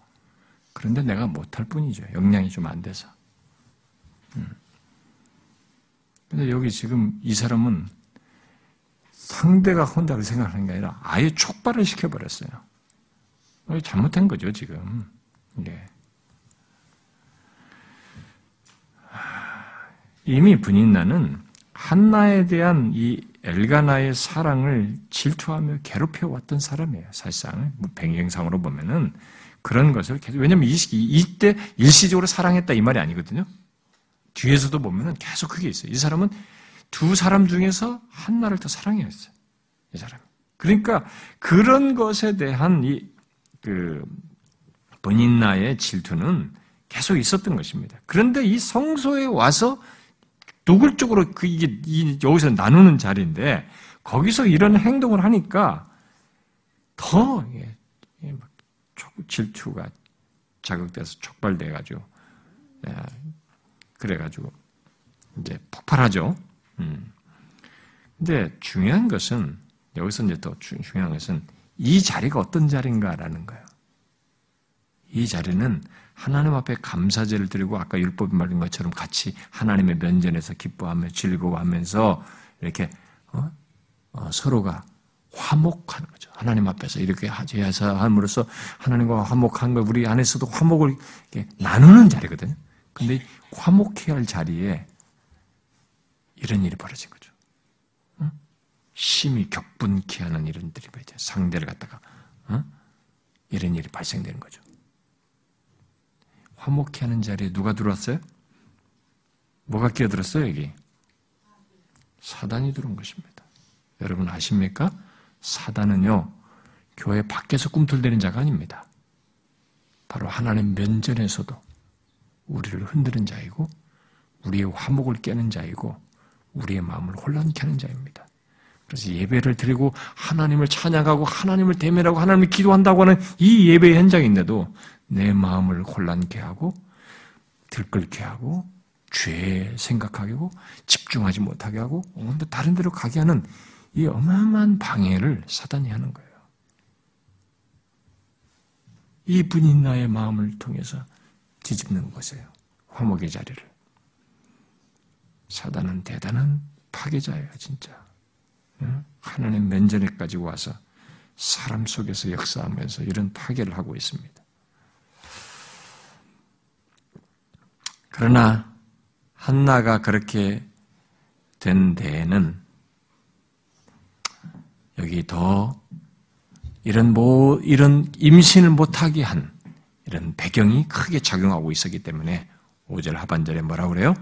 그런데 내가 못할 뿐이죠. 역량이 좀 안 돼서. 음. 근데 여기 지금 이 사람은 상대가 혼자를 생각하는 게 아니라 아예 촉발을 시켜버렸어요. 잘못한 거죠, 지금. 예. 이미 분인나는 한나에 대한 이 엘가나의 사랑을 질투하며 괴롭혀왔던 사람이에요, 사실상. 뭐 배경상으로 보면은 그런 것을 계속, 왜냐면 이 이때 일시적으로 사랑했다 이 말이 아니거든요. 뒤에서도 보면은 계속 그게 있어요. 이 사람은 두 사람 중에서 한나를 더 사랑했어요. 이 사람. 그러니까 그런 것에 대한 이, 그, 본인 나의 질투는 계속 있었던 것입니다. 그런데 이 성소에 와서 노골적으로 그 이게 이, 여기서 나누는 자리인데 거기서 이런 행동을 하니까 더 예, 예, 질투가 자극돼서 촉발돼가지고 예, 그래가지고 이제 폭발하죠. 음. 근데 중요한 것은 여기서 이제 더 중요한 것은 이 자리가 어떤 자리인가라는 거예요. 이 자리는 하나님 앞에 감사제를 드리고 아까 율법이 말한 것처럼 같이 하나님의 면전에서 기뻐하며 즐거워하면서 이렇게 어? 어, 서로가 화목하는 거죠. 하나님 앞에서 이렇게 하지해서 함으로써 하나님과 화목한 거 우리 안에서도 화목을 나누는 자리거든요. 근데 화목해야 할 자리에 이런 일이 벌어진 거죠. 어? 심히 격분케 하는 이런 들이 벌어져 상대를 갖다가 어? 이런 일이 발생되는 거죠. 화목케 하는 자리에 누가 들어왔어요? 뭐가 끼어들었어요, 여기? 사단이 들어온 것입니다. 여러분 아십니까? 사단은요, 교회 밖에서 꿈틀대는 자가 아닙니다. 바로 하나님 면전에서도 우리를 흔드는 자이고, 우리의 화목을 깨는 자이고, 우리의 마음을 혼란케 하는 자입니다. 그래서 예배를 드리고 하나님을 찬양하고 하나님을 대면하고 하나님을 기도한다고 하는 이 예배 현장인데도 내 마음을 혼란케 하고 들끓게 하고 죄 생각하게 하고 집중하지 못하게 하고 온데 다른 데로 가게 하는 이 어마어마한 방해를 사단이 하는 거예요. 이 분인 나의 마음을 통해서 뒤집는 것이에요. 화목의 자리를. 사단은 대단한 파괴자예요, 진짜. 하나님 면전에까지 와서 사람 속에서 역사하면서 이런 파괴를 하고 있습니다. 그러나 한나가 그렇게 된 데에는 여기 더 이런 뭐 이런 임신을 못하게 한 이런 배경이 크게 작용하고 있었기 때문에 5절 하반절에 뭐라 그래요?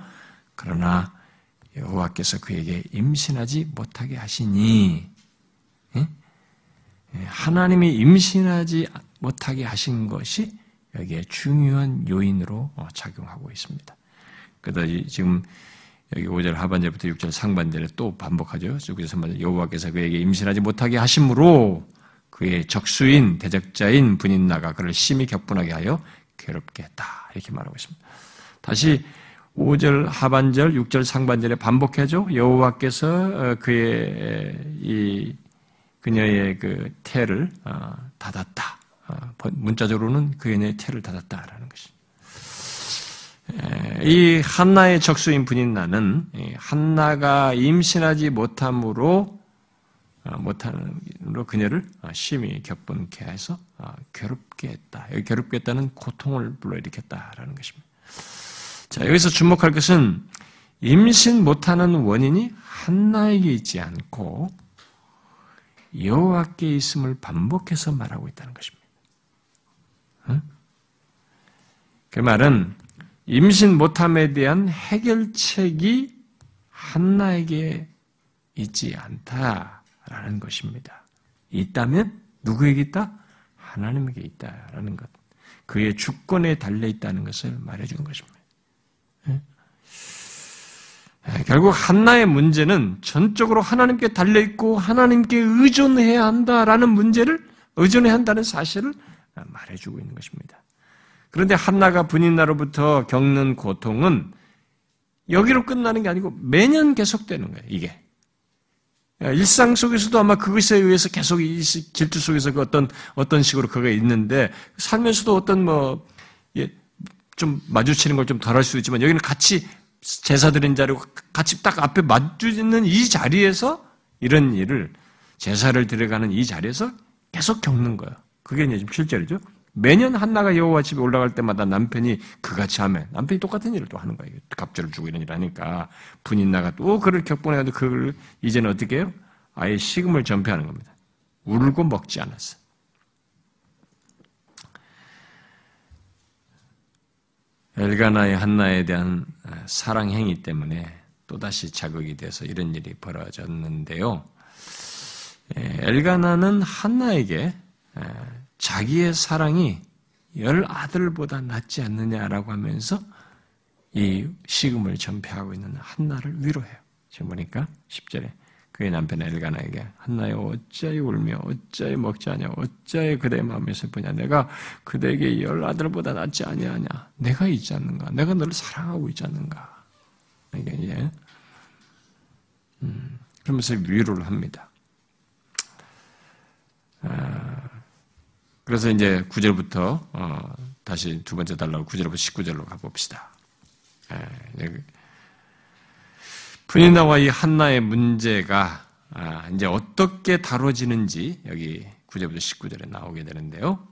그러나 여호와께서 그에게 임신하지 못하게 하시니 예? 예, 하나님이 임신하지 못하게 하신 것이 여기에 중요한 요인으로 어, 작용하고 있습니다. 그래서 지금 여기 5절 하반절부터 6절 상반절에 또 반복하죠. 6절 3반절 여호와께서 그에게 임신하지 못하게 하심으로 그의 적수인 대적자인 분인 나가 그를 심히 격분하게 하여 괴롭게 했다. 이렇게 말하고 있습니다. 다시 5절 하반절, 6절 상반절에 반복해줘. 여호와께서 어, 그의 이 그녀의 그 태를 어, 닫았다. 어, 문자적으로는 그녀의 태를 닫았다라는 것이. 이 한나의 적수인 분인 나는 한나가 임신하지 못함으로 못함으로 그녀를 심히 격분케 해서 괴롭게 했다. 괴롭게 했다는 고통을 불러일으켰다라는 것입니다. 자, 여기서 주목할 것은 임신 못하는 원인이 한나에게 있지 않고 여호와께 있음을 반복해서 말하고 있다는 것입니다. 응? 그 말은 임신 못함에 대한 해결책이 한나에게 있지 않다라는 것입니다. 있다면 누구에게 있다? 하나님에게 있다라는 것. 그의 주권에 달려 있다는 것을 말해주는 것입니다. 예, 결국 한나의 문제는 전적으로 하나님께 달려있고 하나님께 의존해야 한다라는 문제를 의존해야 한다는 사실을 말해주고 있는 것입니다. 그런데 한나가 분인나로부터 겪는 고통은 여기로 끝나는 게 아니고 매년 계속되는 거예요, 이게. 일상 속에서도 아마 그것에 의해서 계속 이 질투 속에서 그 어떤, 어떤 식으로 그가 있는데, 살면서도 어떤 뭐, 좀 마주치는 걸 좀 덜 할 수 있지만, 여기는 같이 제사 드린 자리고 같이 딱 앞에 마주있는 이 자리에서 이런 일을 제사를 드려가는 이 자리에서 계속 겪는 거야. 그게 이제 지금 실제로죠. 매년 한나가 여호와 집에 올라갈 때마다 남편이 그같이 하면 남편이 똑같은 일을 또 하는 거예요. 갑절을 주고 이런 일을 하니까 분인 나가 또 그를 격분해가지고 그걸 이제는 어떻게 해요? 아예 식음을 전폐하는 겁니다. 울고 먹지 않았어. 엘가나의 한나에 대한 아, 사랑 행위 때문에 또다시 자극이 돼서 이런 일이 벌어졌는데요. 엘가나는 한나에게 자기의 사랑이 열 아들보다 낫지 않느냐라고 하면서 이 식음을 전폐하고 있는 한나를 위로해요. 지금 보니까 10절에 그의 남편 엘가나에게 한나여 어찌하여 울며 어찌하여 먹지 않냐 어찌하여 그대의 마음에 슬프냐 내가 그대에게 열 아들보다 낫지 아니하냐 내가 있지 않는가 내가 너를 사랑하고 있지 않는가 이게 예. 음, 그러면서 위로를 합니다. 아, 그래서 이제 9절부터 어, 다시 두 번째 달라고 9절부터 19절로 가봅시다. 예, 분인나와 이 한나의 문제가 아, 이제 어떻게 다뤄지는지 여기 9절부터 19절에 나오게 되는데요.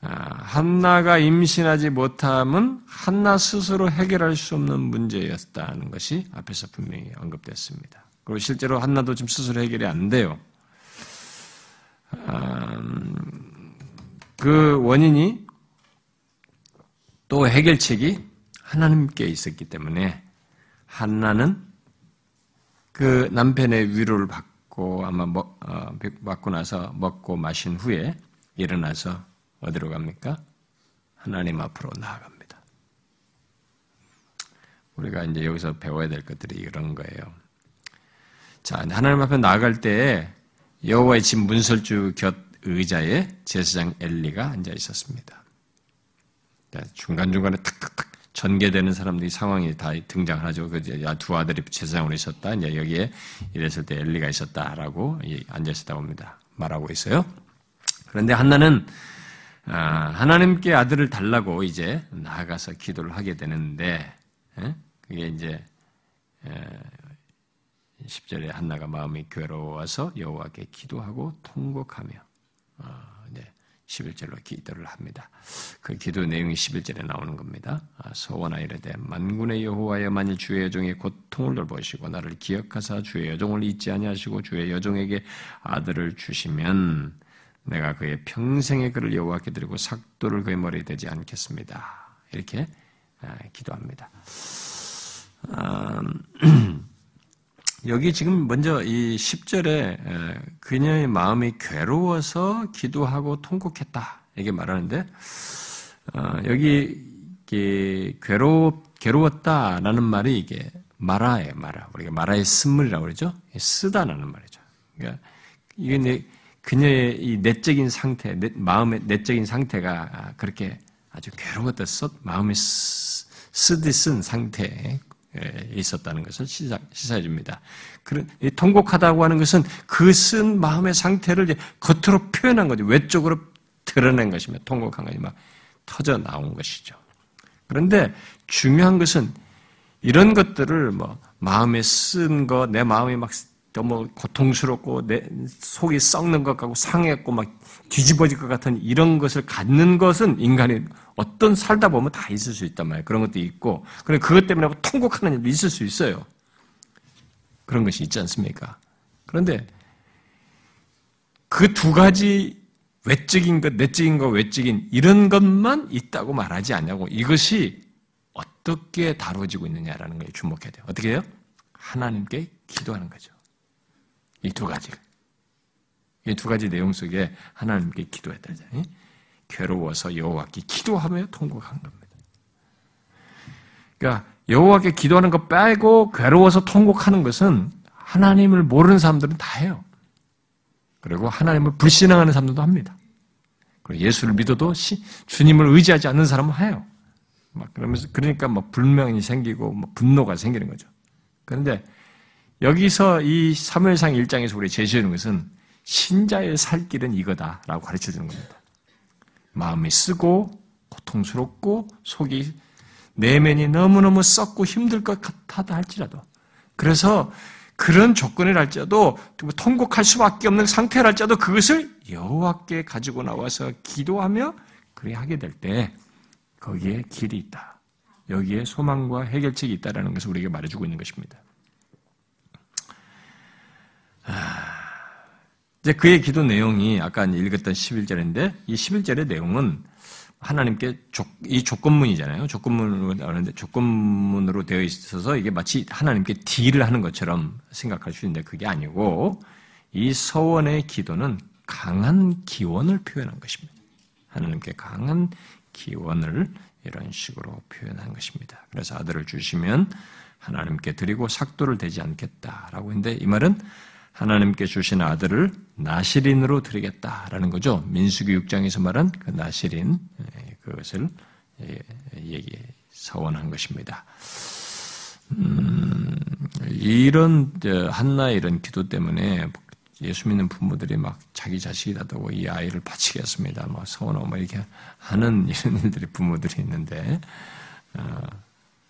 아, 한나가 임신하지 못함은 한나 스스로 해결할 수 없는 문제였다는 것이 앞에서 분명히 언급됐습니다. 그리고 실제로 한나도 지금 스스로 해결이 안 돼요. 음, 그 원인이 또 해결책이 하나님께 있었기 때문에 한나는 그 남편의 위로를 받고 아마 먹, 어, 받고 나서 먹고 마신 후에 일어나서 어디로 갑니까? 하나님 앞으로 나아갑니다. 우리가 이제 여기서 배워야 될 것들이 이런 거예요. 자, 하나님 앞에 나아갈 때 여호와의 집 문설주 곁 의자에 제사장 엘리가 앉아 있었습니다. 중간중간에 탁탁탁 전개되는 사람들이 상황이 다 등장하죠. 그두 아들이 제사장으로 있었다. 이제 여기에 이랬을 때 엘리가 있었다라고 앉아 있었다고 합니다. 말하고 있어요. 그런데 한나는 아, 하나님께 아들을 달라고 이제 나아가서 기도를 하게 되는데 그게 이제 10절에 한나가 마음이 괴로워서 여호와께 기도하고 통곡하며 어, 11절로 기도를 합니다. 그 기도 내용이 11절에 나오는 겁니다. 아, 소원하 이르되 만군의 여호와여 만일 주의 여종의 고통을 돌보시고 나를 기억하사 주의 여종을 잊지 아니하시고 주의 여종에게 아들을 주시면 내가 그의 평생의 그를 여호와께 드리고 삭도를 그의 머리에 대지 않겠습니다. 이렇게 아, 기도합니다. 음, 여기 지금 먼저 이 10절에 그녀의 마음이 괴로워서 기도하고 통곡했다. 이게 말하는데, 어, 여기 괴로, 괴로웠다라는 말이 이게 마라예요, 마라. 우리가 마라의 쓴물이라고 그러죠? 쓰다라는 말이죠. 그러니까 이게 내, 그녀의 이 내적인 상태, 내, 마음의 내적인 상태가 그렇게 아주 괴로웠다, 마음이 쓰, 듯쓴 상태, 예, 있었다는 것을 시사, 해 줍니다. 통곡하다고 하는 것은 그 쓴 마음의 상태를 겉으로 표현한 거죠. 외적으로 드러낸 것이며 통곡한 것이 막 터져 나온 것이죠. 그런데 중요한 것은 이런 것들을 뭐 마음에 쓴 거, 내 마음이 막 너무 고통스럽고 내 속이 썩는 것 같고 상했고 막 뒤집어질 것 같은 이런 것을 갖는 것은 인간이 어떤 살다 보면 다 있을 수 있단 말이에요. 그런 것도 있고. 그래 그것 때문에 통곡하는 일도 있을 수 있어요. 그런 것이 있지 않습니까? 그런데 그 두 가지 외적인 것, 내적인 것, 외적인 이런 것만 있다고 말하지 않냐고 이것이 어떻게 다루어지고 있느냐라는 걸 주목해야 돼요. 어떻게 해요? 하나님께 기도하는 거죠. 이 두 가지. 이 두 가지 내용 속에 하나님께 기도했다잖아요. 괴로워서 여호와께 기도하며 통곡한 겁니다. 그러니까 여호와께 기도하는 것 빼고 괴로워서 통곡하는 것은 하나님을 모르는 사람들은 다 해요. 그리고 하나님을 불신앙하는 사람들도 합니다. 그리고 예수를 믿어도 시, 주님을 의지하지 않는 사람은 해요. 막 그러면서 그러니까 뭐 불명이 생기고 뭐 분노가 생기는 거죠. 그런데 여기서 이 사무엘상 1장에서 우리 제시하는 것은 신자의 살 길은 이거다라고 가르쳐 주는 겁니다. 마음이 쓰고 고통스럽고 속이 내면이 너무너무 썩고 힘들 것 같다 할지라도 그래서 그런 조건이랄지라도 통곡할 수밖에 없는 상태랄지라도 그것을 여호와께 가지고 나와서 기도하며 그래 하게 될 때 거기에 길이 있다. 여기에 소망과 해결책이 있다라는 것을 우리에게 말해주고 있는 것입니다. 이제 그의 기도 내용이 아까 읽었던 11절인데 이 11절의 내용은 하나님께 조, 이 조건문이잖아요. 조건문으로 하는데 조건문으로 되어 있어서 이게 마치 하나님께 딜을 하는 것처럼 생각할 수 있는데 그게 아니고 이 서원의 기도는 강한 기원을 표현한 것입니다. 하나님께 강한 기원을 이런 식으로 표현한 것입니다. 그래서 아들을 주시면 하나님께 드리고 삭도를 되지 않겠다라고 했는데 이 말은 하나님께 주신 아들을 나시린으로 드리겠다라는 거죠. 민수기 6장에서 말한 그 나시린 예, 그것을 예, 얘기 서원한 것입니다. 음, 이런 한나의 이런 기도 때문에 예수 믿는 부모들이 막 자기 자식이다고 이 아이를 바치겠습니다. 뭐 서원하고 뭐 이렇게 하는 이런 일들이 부모들이 있는데 어,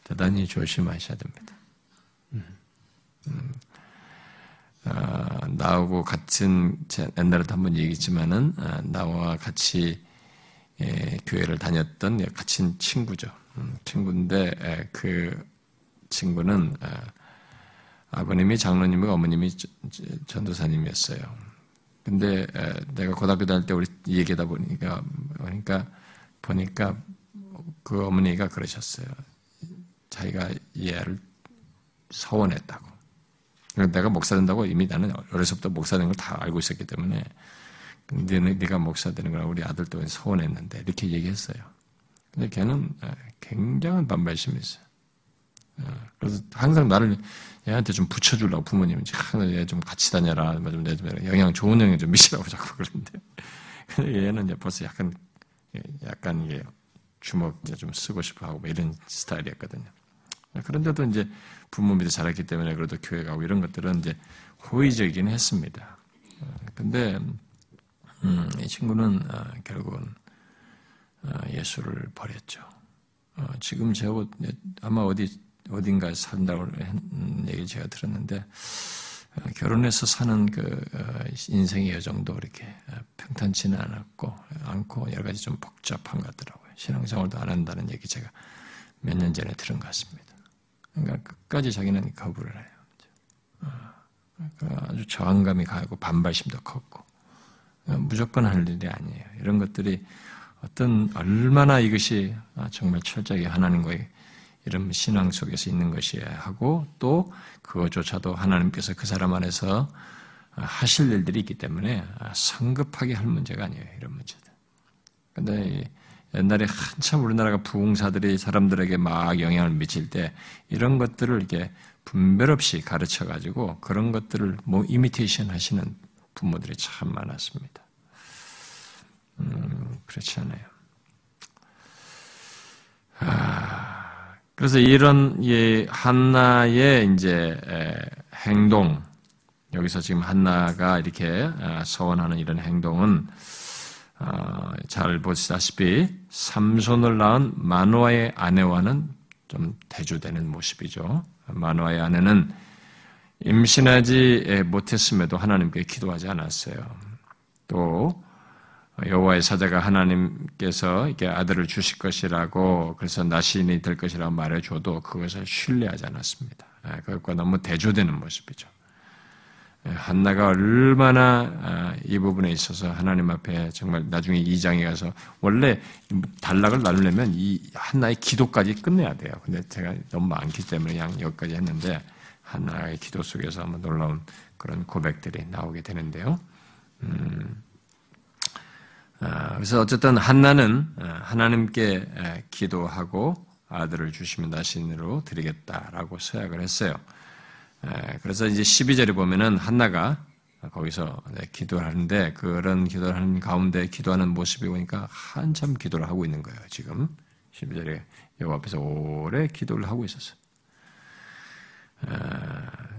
대단히 조심하셔야 됩니다. 음, 음. 어, 나하고 같은 옛날에도 한번 얘기했지만은 어, 나와 같이 예, 교회를 다녔던 같은 친구죠. 음, 친구인데 그 친구는 어, 아버님이 장로님이고 어머님이 전도사님이었어요. 근데 내가 고등학교 다닐 때 우리 얘기하다 보니까 그러니까 보니까 그 어머니가 그러셨어요. 자기가 이 애를 서원했다고. 내가 목사 된다고 이미 나는 어려서부터 목사 된걸다 알고 있었기 때문에 근데 네가 목사 되는 거라 우리 아들도 서운했는데 이렇게 얘기했어요. 근데 걔는 아, 굉장한 반발심이 있어요. 아, 그래서 항상 나를 얘한테 좀 붙여주려고 부모님이 항상 얘 좀 같이 다녀라, 뭐좀 내좀 영향 좋은 영향 좀 미치라고 자꾸 그러는데 얘는 이제 벌써 약간 약간 이게 주먹 좀 쓰고 싶어 하고 뭐 이런 스타일이었거든요. 그런데도 이제 부모 밑에 자랐기 때문에 그래도 교회 가고 이런 것들은 이제 호의적이긴 했습니다. 근데 음, 이 친구는 어, 결국은 어, 예수를 버렸죠. 어, 지금 제가 아마 어디 어딘가 산다고 한 얘기 제가 들었는데 결혼해서 사는 그 인생의 여정도 이렇게 평탄치는 않았고 않고 여러 가지 좀 복잡한 것 같더라고요. 신앙생활도 안 한다는 얘기 제가 몇 년 전에 들은 것 같습니다. 그러니까 끝까지 자기는 거부를 해요. 그러니까 아주 저항감이 가고 반발심도 컸고 무조건 할 일이 아니에요. 이런 것들이 어떤 얼마나 이것이 정말 철저하게 하나님과의 이런 신앙 속에서 있는 것이야 하고 또 그것조차도 하나님께서 그 사람 안에서 하실 일들이 있기 때문에 성급하게 할 문제가 아니에요. 이런 문제들. 근데 옛날에 한참 우리나라가 부흥사들이 사람들에게 막 영향을 미칠 때 이런 것들을 이렇게 분별 없이 가르쳐 가지고 그런 것들을 뭐 이미테이션 하시는 부모들이 참 많았습니다. 음, 그렇지 않아요. 아, 그래서 이런 예, 한나의 이제 행동 여기서 지금 한나가 이렇게 아, 서원하는 이런 행동은 어, 잘 보시다시피 삼손을 낳은 마노아의 아내와는 좀 대조되는 모습이죠. 마노아의 아내는 임신하지 못했음에도 하나님께 기도하지 않았어요. 또 여호와의 사자가 하나님께서 이렇게 아들을 주실 것이라고 그래서 나신이 될 것이라고 말해줘도 그것을 신뢰하지 않았습니다. 예, 그것과 너무 대조되는 모습이죠. 예, 한나가 얼마나 아, 이 부분에 있어서 하나님 앞에 정말 나중에 이 장에 가서 원래 단락을 나누려면 이 한나의 기도까지 끝내야 돼요. 근데 제가 너무 많기 때문에 그냥 여기까지 했는데 한나의 기도 속에서 한번 놀라운 그런 고백들이 나오게 되는데요. 음, 아, 그래서 어쨌든 한나는 아, 하나님께 기도하고 아들을 주시면 나신으로 드리겠다라고 서약을 했어요. 그래서 이제 12절에 보면은 한나가 거기서 기도를 하는데 그런 기도를 하는 가운데 기도하는 모습이 보니까 한참 기도를 하고 있는 거예요. 지금 12절에 여호 앞에서 오래 기도를 하고 있었어요.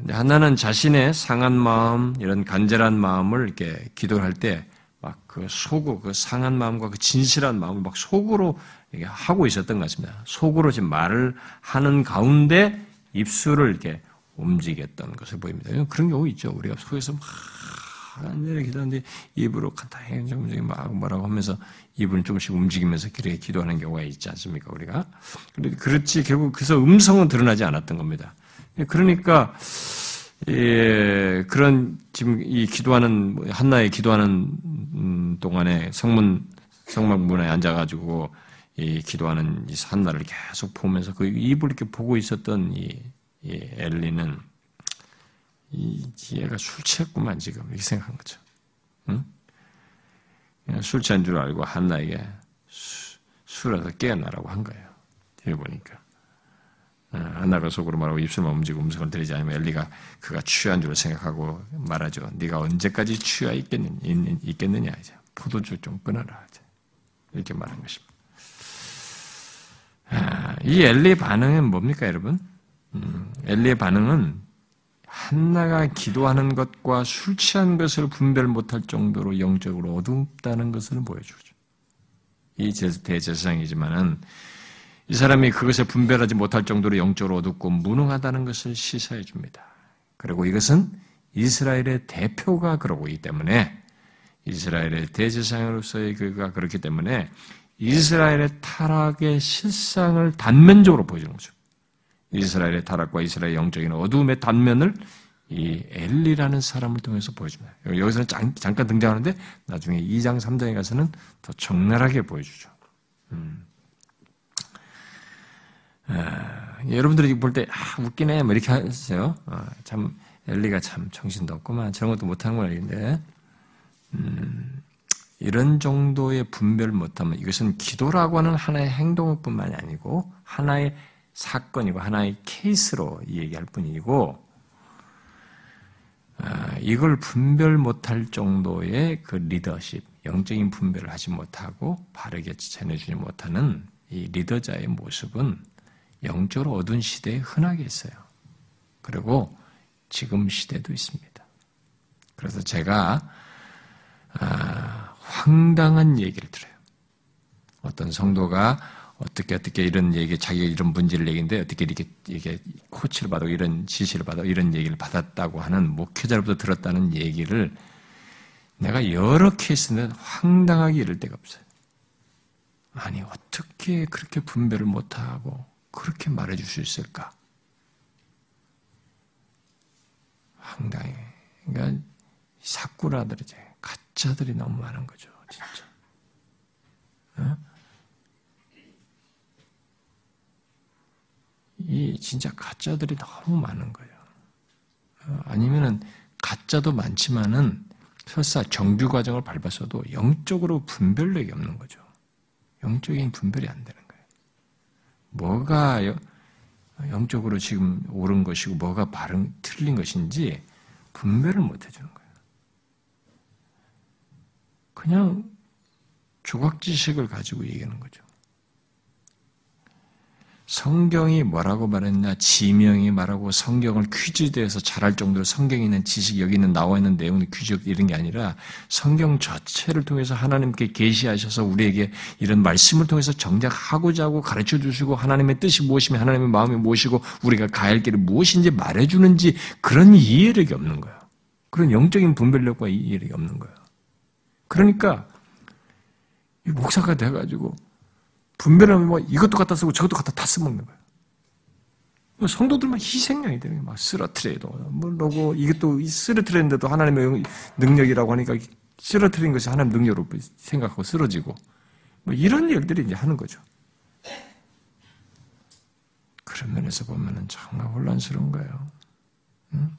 한나는 자신의 상한 마음, 이런 간절한 마음을 이렇게 기도를 할 때 막 그 속으로 그 상한 마음과 그 진실한 마음을 막 속으로 하고 있었던 것 같습니다. 속으로 지금 말을 하는 가운데 입술을 이렇게 움직였던 것을 보입니다. 그런 경우 있죠. 우리가 속에서 막 간절히 기도하는데 입으로 간단히 막 뭐라고 하면서 입을 조금씩 움직이면서 그렇게 기도하는 경우가 있지 않습니까? 우리가. 그런데 그렇지 결국 그래서 음성은 드러나지 않았던 겁니다. 그러니까 예, 그런 지금 이 기도하는 한나의 기도하는 음, 동안에 성문 성막문에 앉아가지고 이 기도하는 이 한나를 계속 보면서 그 입을 이렇게 보고 있었던 이, 이 엘리는 이 얘가 술 취했구만 지금 이렇게 생각한 거죠. 응? 술 취한 줄 알고 한나에게 술에서 깨어나라고 한 거예요. 뒤에 보니까. 하나가 속으로 말하고 입술만 움직이고 음성을 들리지 않으면 엘리가 그가 취한 줄 생각하고 말하죠. 네가 언제까지 취하 있겠느냐, 있겠느냐 이제 포도주 좀 끊어라 이제 이렇게 말한 것입니다. 아, 이 엘리의 반응은 뭡니까 여러분? 음, 엘리의 반응은 한나가 기도하는 것과 술 취한 것을 분별 못할 정도로 영적으로 어둡다는 것을 보여주죠. 이 대제사장이지만은 이 사람이 그것을 분별하지 못할 정도로 영적으로 어둡고 무능하다는 것을 시사해 줍니다. 그리고 이것은 이스라엘의 대표가 그러고있기 때문에 이스라엘의 대제사장으로서의 그가 그렇기 때문에 이스라엘의 타락의 실상을 단면적으로 보여주는 거죠. 이스라엘의 타락과 이스라엘의 영적인 어두움의 단면을 이 엘리라는 사람을 통해서 보여줍니다. 여기서는 잠깐 등장하는데 나중에 2장, 3장에 가서는 더 적나라하게 보여주죠. 음. 아, 여러분들이 볼 때, 아, 웃기네, 뭐 이렇게 하세요. 아, 참, 엘리가 참 정신도 없구만. 저런 것도 못하는 건 아닌데, 음, 이런 정도의 분별 못하면 이것은 기도라고 하는 하나의 행동일 뿐만이 아니고 하나의 사건이고 하나의 케이스로 얘기할 뿐이고 아, 이걸 분별 못할 정도의 그 리더십, 영적인 분별을 하지 못하고 바르게 전해주지 못하는 이 리더자의 모습은 영적으로 어두운 시대에 흔하게 있어요. 그리고 지금 시대도 있습니다. 그래서 제가 아, 황당한 얘기를 들어요. 어떤 성도가 어떻게 어떻게 이런 얘기 자기가 이런 문제를 얘기인데 어떻게 이렇게 이게 코치를 받고 이런 지시를 받아 이런 얘기를 받았다고 하는 목회자로부터 들었다는 얘기를 내가 여러 케이스는 황당하게 이럴 데가 없어요. 아니 어떻게 그렇게 분별을 못하고 그렇게 말해줄 수 있을까? 황당해. 그러니까 사꾸라들이 제 가짜들이 너무 많은 거죠, 진짜. 어? 이 진짜 가짜들이 너무 많은 거예요. 어, 아니면은 가짜도 많지만은 설사 정규 과정을 밟았어도 영적으로 분별력이 없는 거죠. 영적인 분별이 안 되는 거예요. 뭐가 영적으로 지금 옳은 것이고 뭐가 바른 틀린 것인지 분별을 못 해주는 거예요. 그냥 조각 지식을 가지고 얘기하는 거죠. 성경이 뭐라고 말했냐, 지명이 말하고 성경을 퀴즈대에서 잘할 정도로 성경에 있는 지식, 여기 있는 나와 있는 내용의 퀴즈 이런 게 아니라 성경 자체를 통해서 하나님께 계시하셔서 우리에게 이런 말씀을 통해서 정작 하고자 하고 가르쳐 주시고 하나님의 뜻이 무엇이며 하나님의 마음이 무엇이고 우리가 가야 할 길이 무엇인지 말해주는지 그런 이해력이 없는 거예요. 그런 영적인 분별력과 이해력이 없는 거예요. 그러니까 목사가 돼가지고 분별하면 뭐 이것도 갖다 쓰고 저것도 갖다 다 써먹는 거예요. 뭐 성도들만 희생양이 되는 거예요. 막 쓰러트려도 뭐라고 이것도 쓰러트렸는데도 하나님의 능력이라고 하니까 쓰러트린 것이 하나님 능력으로 생각하고 쓰러지고 뭐 이런 일들이 이제 하는 거죠. 그런 면에서 보면은 정말 혼란스러운 거예요. 응?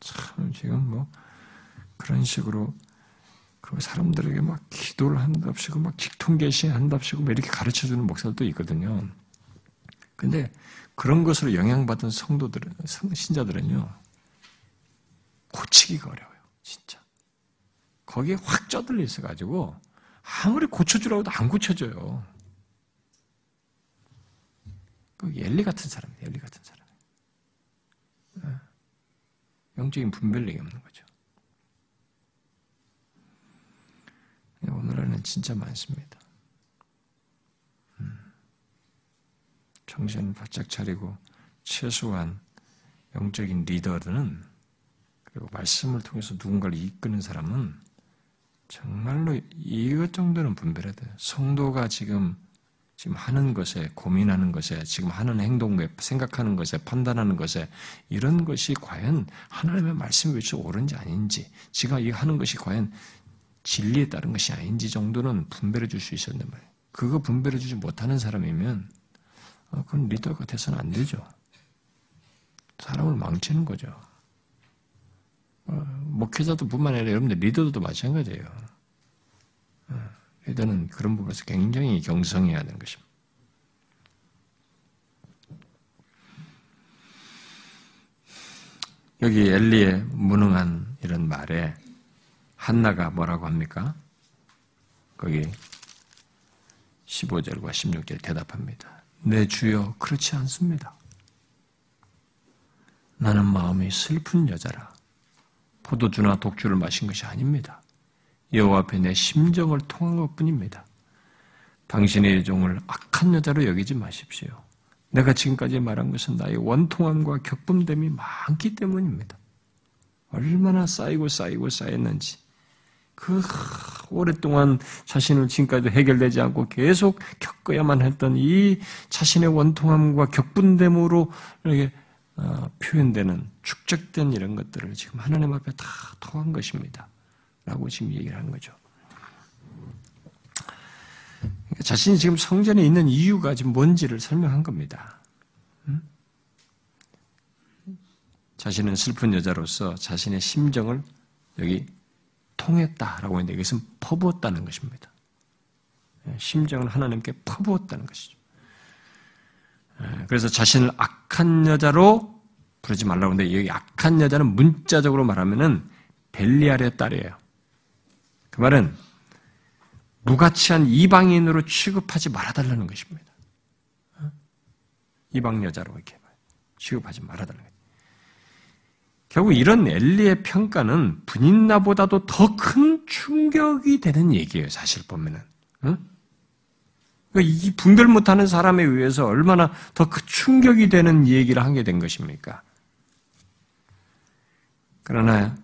참 지금 뭐 그런 식으로 그 사람들에게 막 기도를 한답시고 막 직통계시 한답시고 막 이렇게 가르쳐 주는 목사들도 있거든요. 근데 그런 것으로 영향받은 성도들은 신자들은요 고치기가 어려워요, 진짜. 거기에 확 쩌들려 있어가지고 아무리 고쳐주라고 해도 안 고쳐져요. 그 엘리 같은 사람, 엘리 같은 사람. 예. 영적인 분별력이 없는 거죠. 오늘날은 진짜 많습니다. 음. 정신 바짝 차리고 최소한 영적인 리더들은 그리고 말씀을 통해서 누군가를 이끄는 사람은 정말로 이것 정도는 분별해야 돼요. 성도가 지금 지금 하는 것에 고민하는 것에 지금 하는 행동에 생각하는 것에 판단하는 것에 이런 것이 과연 하나님의 말씀이 왜 옳은지 아닌지 지가 이 하는 것이 과연 진리에 따른 것이 아닌지 정도는 분별해 줄 수 있었는데 말이에요. 그거 분별해 주지 못하는 사람이면 어, 그건 리더가 돼서는 안 되죠. 사람을 망치는 거죠. 어, 목회자도 뿐만 아니라 여러분들 리더도 마찬가지예요. 어, 리더는 그런 부분에서 굉장히 경성해야 되는 것입니다. 여기 엘리의 무능한 이런 말에 한나가 뭐라고 합니까? 거기 15절과 16절 대답합니다. 내 주여 그렇지 않습니다. 나는 마음이 슬픈 여자라. 포도주나 독주를 마신 것이 아닙니다. 여호와 앞에 내 심정을 통한 것뿐입니다. 당신의 종을 악한 여자로 여기지 마십시오. 내가 지금까지 말한 것은 나의 원통함과 격분됨이 많기 때문입니다. 얼마나 쌓이고 쌓이고 쌓였는지 그 오랫동안 자신을 지금까지도 해결되지 않고 계속 겪어야만 했던 이 자신의 원통함과 격분됨으로 이렇게 어, 표현되는 축적된 이런 것들을 지금 하나님 앞에 다 토한 것입니다. 라고 지금 얘기를 하는 거죠. 그러니까 자신이 지금 성전에 있는 이유가 지금 뭔지를 설명한 겁니다. 자신은 슬픈 여자로서 자신의 심정을 여기 통했다라고 했는데 이것은 퍼부었다는 것입니다. 예, 심정을 하나님께 퍼부었다는 것이죠. 예, 그래서 자신을 악한 여자로 부르지 말라고 하는데 여기 악한 여자는 문자적으로 말하면은 벨리알의 딸이에요. 그 말은 무가치한 이방인으로 취급하지 말아달라는 것입니다. 어? 이방 여자로 이렇게 취급하지 말아달라는. 결국 이런 엘리의 평가는 분인나보다도 더 큰 충격이 되는 얘기예요. 사실 보면은. 응? 그러니까 이 분별 못하는 사람에 의해서 얼마나 더그 충격이 되는 얘기를 하게 된 것입니까? 그러나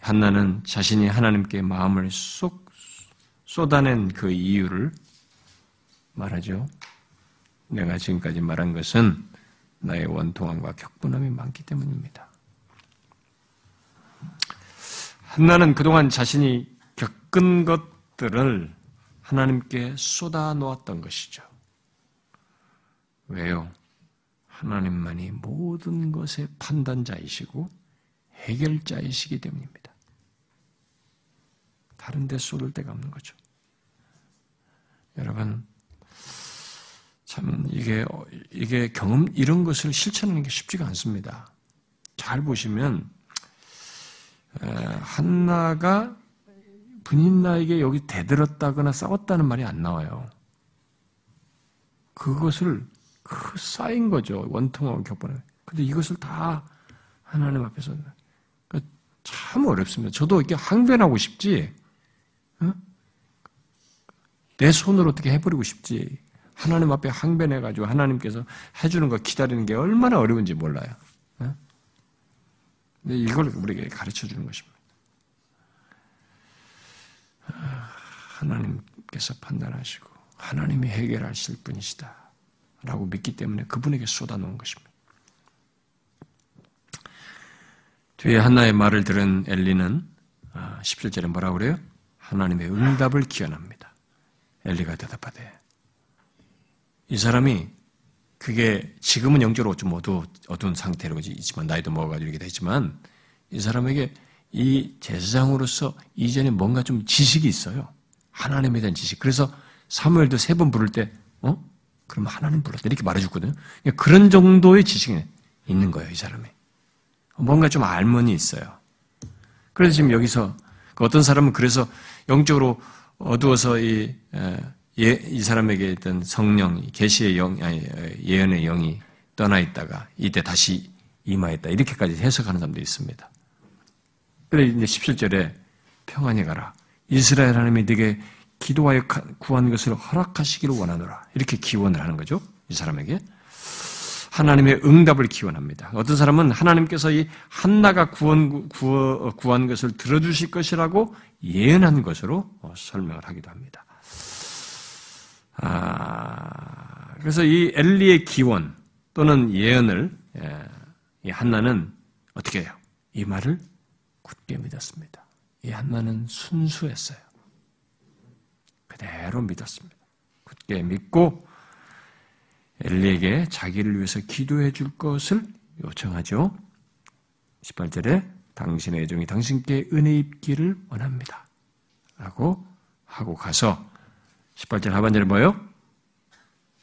한나는 자신이 하나님께 마음을 쏙 쏟아낸 그 이유를 말하죠. 내가 지금까지 말한 것은 나의 원통함과 격분함이 많기 때문입니다. 한나는 그동안 자신이 겪은 것들을 하나님께 쏟아 놓았던 것이죠. 왜요? 하나님만이 모든 것의 판단자이시고 해결자이시기 때문입니다. 다른 데 쏟을 데가 없는 거죠. 여러분, 참, 이게, 이게 경험, 이런 것을 실천하는 게 쉽지가 않습니다. 잘 보시면, 한나가 분인나에게 여기 대들었다거나 싸웠다는 말이 안 나와요. 그것을 그 쌓인 거죠. 원통하고 격분을. 근데 이것을 다 하나님 앞에서 그러니까 참 어렵습니다. 저도 이렇게 항변하고 싶지, 어? 내 손으로 어떻게 해버리고 싶지. 하나님 앞에 항변해가지고 하나님께서 해주는 거 기다리는 게 얼마나 어려운지 몰라요. 어? 근데 이걸 우리에게 가르쳐 주는 것입니다. 하나님께서 판단하시고 하나님이 해결하실 분이시다. 라고 믿기 때문에 그분에게 쏟아놓은 것입니다. 뒤에 한나의 말을 들은 엘리는 17절에 아, 뭐라고 그래요? 하나님의 응답을 기원합니다. 엘리가 대답하되 이 사람이 그게 지금은 영적으로 좀 어두, 어두운 상태로 있지만 나이도 먹어가지고 이렇게 되지만 이 사람에게 이 제사장으로서 이전에 뭔가 좀 지식이 있어요. 하나님에 대한 지식. 그래서 사무엘도 세 번 부를 때, 어? 그럼 하나님 불렀다. 이렇게 말해줬거든요. 그러니까 그런 정도의 지식이 있는 거예요, 이 사람이. 뭔가 좀 알문이 있어요. 그래서 지금 여기서 그 어떤 사람은 그래서 영적으로 어두워서 이, 예, 이 사람에게 있던 성령, 계시의 영, 아니, 예언의 영이 떠나 있다가 이때 다시 임하였다. 이렇게까지 해석하는 사람도 있습니다. 그래 이제 17절에 평안히 가라. 이스라엘 하나님이 네게 기도하여 구한 것을 허락하시기를 원하노라. 이렇게 기원을 하는 거죠. 이 사람에게. 하나님의 응답을 기원합니다. 어떤 사람은 하나님께서 이 한나가 구원, 구한 것을 들어주실 것이라고 예언한 것으로 어, 설명을 하기도 합니다. 아, 그래서 이 엘리의 기원 또는 예언을 예, 이 한나는 어떻게 해요? 이 말을 굳게 믿었습니다. 이 한나는 순수했어요. 그대로 믿었습니다. 굳게 믿고 엘리에게 자기를 위해서 기도해 줄 것을 요청하죠. 18절에 당신의 애정이 당신께 은혜 입기를 원합니다. 라고 하고 가서 18절 하반절에 뭐요?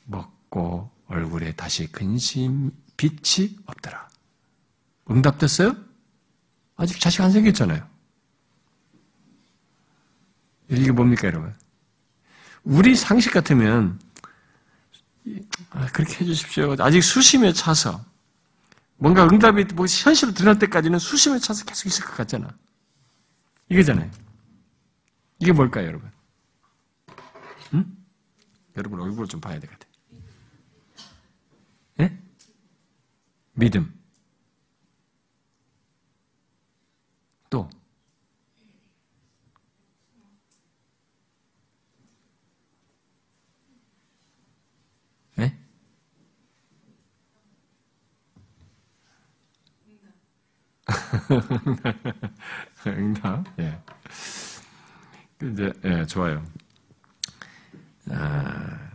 먹고 얼굴에 다시 근심 빛이 없더라. 응답됐어요? 아직 자식 안 생겼잖아요. 이게 뭡니까, 여러분? 우리 상식 같으면 아, 그렇게 해주십시오. 아직 수심에 차서 뭔가 응답이 뭐 현실로 드러날 때까지는 수심에 차서 계속 있을 것 같잖아. 이거잖아요. 이게 뭘까요, 여러분? 응? 여러분 얼굴을 좀 봐야 되거든. 예? 믿음. 또 예? 응답. 예. 이제 예, 좋아요. 아,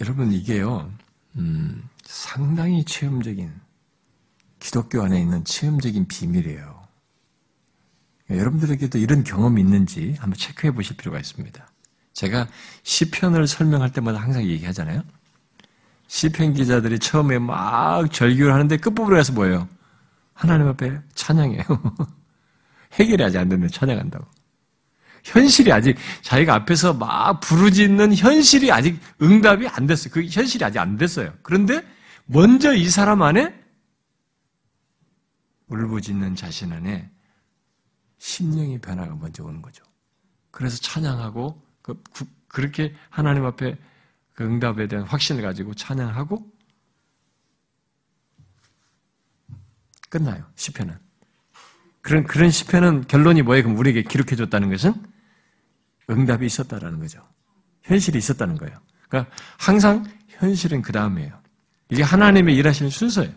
여러분 이게요, 음, 상당히 체험적인 기독교 안에 있는 체험적인 비밀이에요. 여러분들에게도 이런 경험이 있는지 한번 체크해 보실 필요가 있습니다. 제가 시편을 설명할 때마다 항상 얘기하잖아요. 시편 기자들이 처음에 막 절규를 하는데 끝부분에 가서 뭐예요? 하나님 앞에 찬양해요. 해결이 아직 안 되면 찬양한다고. 현실이 아직 자기가 앞에서 막 부르짖는 현실이 아직 응답이 안 됐어요. 그 현실이 아직 안 됐어요. 그런데 먼저 이 사람 안에 울부짖는 자신 안에 심령의 변화가 먼저 오는 거죠. 그래서 찬양하고 그, 렇게 하나님 앞에 그 응답에 대한 확신을 가지고 찬양하고 끝나요. 시편은. 그런 그런 시편은 결론이 뭐예요? 그럼 우리에게 기록해 줬다는 것은 응답이 있었다라는 거죠. 현실이 있었다는 거예요. 그러니까 항상 현실은 그 다음이에요. 이게 하나님의 일하시는 순서예요.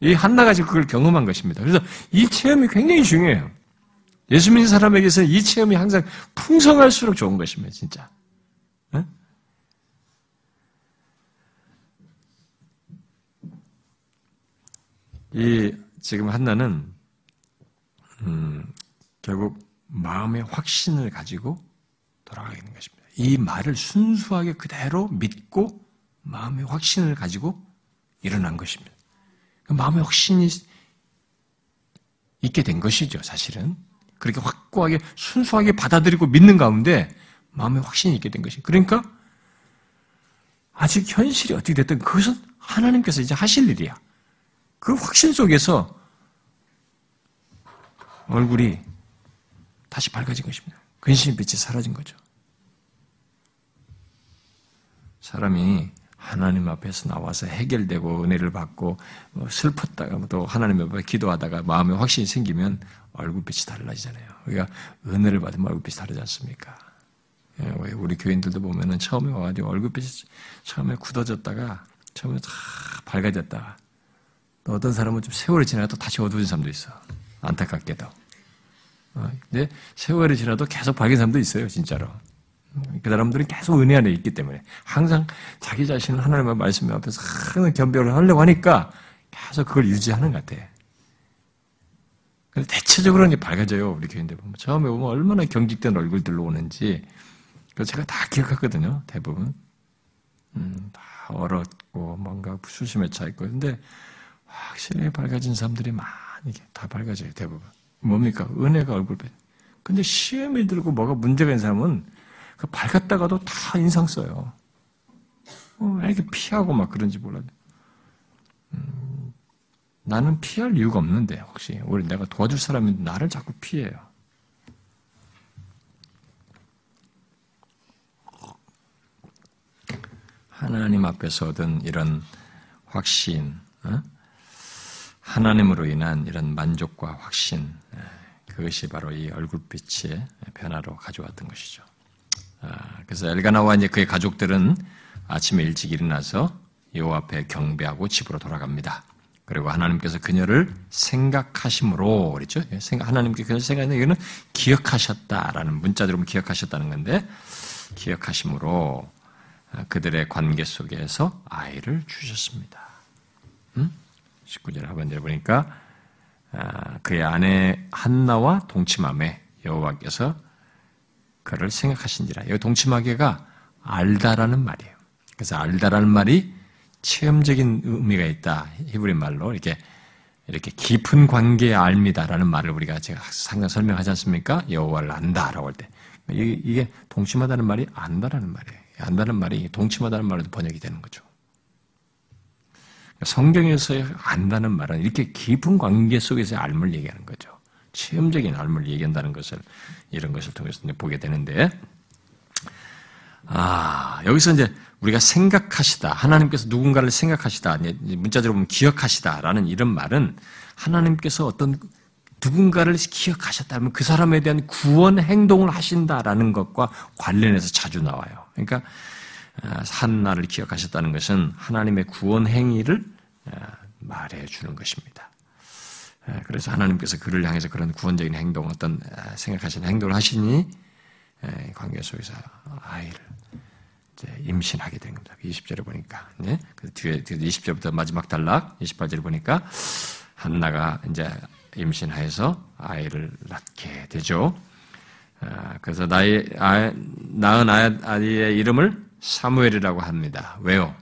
이 한나가 지금 그걸 경험한 것입니다. 그래서 이 체험이 굉장히 중요해요. 예수 믿는 사람에게서는 이 체험이 항상 풍성할수록 좋은 것입니다, 진짜. 네? 이 지금 한나는 음, 결국 마음의 확신을 가지고 돌아가게 되는 것입니다. 이 말을 순수하게 그대로 믿고 마음의 확신을 가지고 일어난 것입니다. 그 마음의 확신이 있게 된 것이죠, 사실은. 그렇게 확고하게 순수하게 받아들이고 믿는 가운데 마음의 확신이 있게 된 것이. 그러니까 아직 현실이 어떻게 됐든 그것은 하나님께서 이제 하실 일이야. 그 확신 속에서 얼굴이 다시 밝아진 것입니다. 근심의 빛이 사라진 거죠. 사람이 하나님 앞에서 나와서 해결되고 은혜를 받고 뭐 슬펐다가 또 하나님 앞에 기도하다가 마음에 확신이 생기면 얼굴빛이 달라지잖아요. 우리가 은혜를 받으면 얼굴빛이 다르지 않습니까? 예, 우리 교인들도 보면은 처음에 와가지고 얼굴빛이 처음에 굳어졌다가 처음에 다 밝아졌다. 또 어떤 사람은 좀 세월이 지나도 다시 어두워진 사람도 있어. 안타깝게도. 어, 근데 세월이 지나도 계속 밝은 사람도 있어요, 진짜로. 그 사람들은 계속 은혜 안에 있기 때문에 항상 자기 자신을 하나님의 말씀 앞에서 항상 겸비를 하려고 하니까 계속 그걸 유지하는 것 같아. 근데 대체적으로는 밝아져요, 우리 교인들 보면. 처음에 보면 얼마나 경직된 얼굴들로 오는지. 그 제가 다 기억하거든요, 대부분. 음, 다 얼었고, 뭔가 수심에 차 있고. 근데 확실히 밝아진 사람들이 많이 다 밝아져요, 대부분. 뭡니까? 은혜가 얼굴 배. 근데 시험이 들고 뭐가 문제가 있는 사람은 그 밝았다가도 다 인상 써요. 어, 왜 이렇게 피하고 막 그런지 몰라요. 음, 나는 피할 이유가 없는데, 혹시. 우리 내가 도와줄 사람이 나를 자꾸 피해요. 하나님 앞에서 얻은 이런 확신, 어? 하나님으로 인한 이런 만족과 확신, 그것이 바로 이 얼굴빛의 변화로 가져왔던 것이죠. 아, 그래서 엘가나와 이제 그의 가족들은 아침에 일찍 일어나서 여호 앞에 경배하고 집으로 돌아갑니다. 그리고 하나님께서 그녀를 생각하심으로 그랬죠. 예, 하나님께 그녀를 생각하는 이거는 기억하셨다라는 문자대로 기억하셨다는 건데 기억하심으로 그들의 관계 속에서 아이를 주셨습니다. 음? 19절 하반절에 보니까 아, 그의 아내 한나와 동침함에 여호와께서 그를 생각하신지라. 이 동침하게가 알다라는 말이에요. 그래서 알다라는 말이 체험적인 의미가 있다. 히브리 말로 이렇게 이렇게 깊은 관계의 알미다라는 말을 우리가 제가 상당 설명하지 않습니까? 여호와를 안다라고 할 때. 이게 동침하다는 말이 안다라는 말이에요. 안다는 말이 동침하다는 말로 번역이 되는 거죠. 성경에서 안다는 말은 이렇게 깊은 관계 속에서의 알을 얘기하는 거죠. 체험적인 알을 얘기한다는 것을 이런 것을 통해서 보게 되는데, 아, 여기서 이제 우리가 생각하시다, 하나님께서 누군가를 생각하시다, 문자적으로 보면 기억하시다라는 이런 말은 하나님께서 어떤 누군가를 기억하셨다면 그 사람에 대한 구원 행동을 하신다라는 것과 관련해서 자주 나와요. 그러니까 한나를 아, 기억하셨다는 것은 하나님의 구원 행위를 아, 말해 주는 것입니다. 아, 그래서 하나님께서 그를 향해서 그런 구원적인 행동, 어떤 생각하시는 행동을 하시니 관계 속에서 아이를 임신하게 된 겁니다. 20절에 보니까. 네? 그 뒤에 20절부터 마지막 단락, 28절에 보니까 한나가 이제 임신하여서 아이를 낳게 되죠. 아, 그래서 나의 아, 낳은 아이의 이름을 사무엘이라고 합니다. 왜요?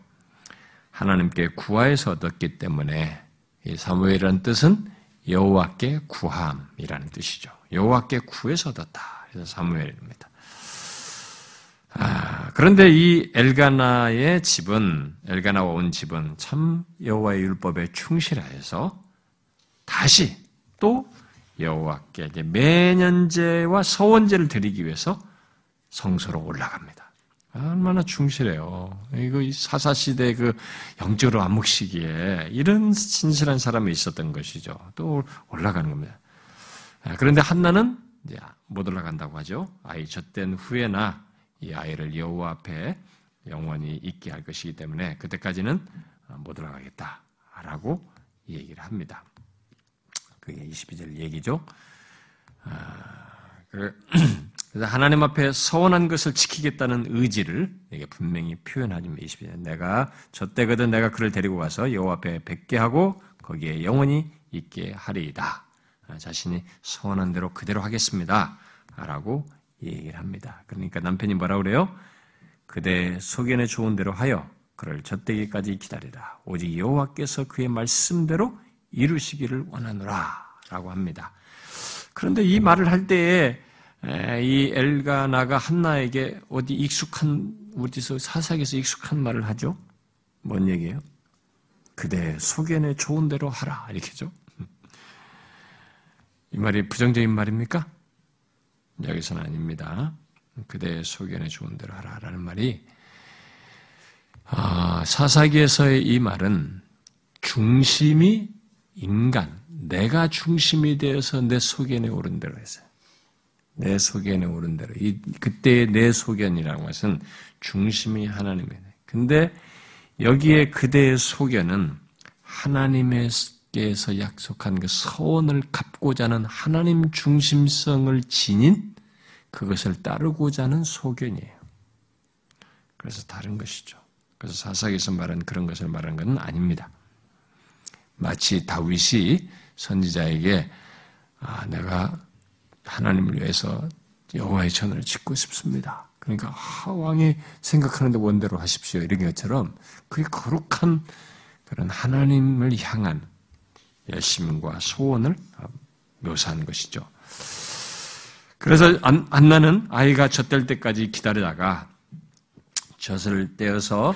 하나님께 구하에서 얻었기 때문에 이 사무엘이라는 뜻은 여호와께 구함이라는 뜻이죠. 여호와께 구해서 얻었다. 그래서 사무엘입니다. 아, 그런데 이 엘가나의 집은 엘가나와 온 집은 참 여호와의 율법에 충실하여서 다시 또 여호와께 매년제와 서원제를 드리기 위해서 성소로 올라갑니다. 얼마나 충실해요. 이거 사사시대 그 영적으로 암묵시기에 이런 신실한 사람이 있었던 것이죠. 또 올라가는 겁니다. 아, 그런데 한나는 못 올라간다고 하죠. 아이 젖된 후에나 이 아이를 여호와 앞에 영원히 있게 할 것이기 때문에 그때까지는 못 올라가겠다라고 얘기를 합니다. 그게 22절 얘기죠. 아, 그래서 하나님 앞에 서원한 것을 지키겠다는 의지를 이게 분명히 표현하지만 22절 내가 저 때거든 내가 그를 데리고 가서 여호와 앞에 뵙게 하고 거기에 영원히 있게 하리이다. 아, 자신이 서원한 대로 그대로 하겠습니다. 라고 얘기를 합니다. 그러니까 남편이 뭐라 그래요? 그대 소견에 좋은 대로 하여 그를 젖대기까지 기다리라. 오직 여호와께서 그의 말씀대로 이루시기를 원하노라. 라고 합니다. 그런데 이 말을 할 때에 이 엘가나가 한나에게 어디 익숙한 어디서 사사기에서 익숙한 말을 하죠? 뭔 얘기예요? 그대 소견에 좋은 대로 하라 이렇게죠. 이 말이 부정적인 말입니까? 여기서는 아닙니다. 그대의 소견에 좋은 대로 하라라는 말이 아, 사사기에서의 이 말은 중심이 인간, 내가 중심이 되어서 내 소견에 오른 대로 했어요. 내 소견에 오른 대로. 이, 그때의 내 소견이라는 것은 중심이 하나님이네. 근데 여기에 그대의 소견은 하나님께서 약속한 그 서원을 갚고자 하는 하나님 중심성을 지닌 그것을 따르고자 하는 소견이에요. 그래서 다른 것이죠. 그래서 사사기에서 말한 그런 것을 말한 것은 아닙니다. 마치 다윗이 선지자에게 아, 내가 하나님을 위해서 여호와의 전을 짓고 싶습니다. 그러니까 아, 왕이 생각하는 데 원대로 하십시오. 이런 것처럼 그게 거룩한 그런 하나님을 향한 열심과 소원을 묘사한 것이죠. 그래서 안나는 아이가 젖될 때까지 기다리다가 젖을 떼어서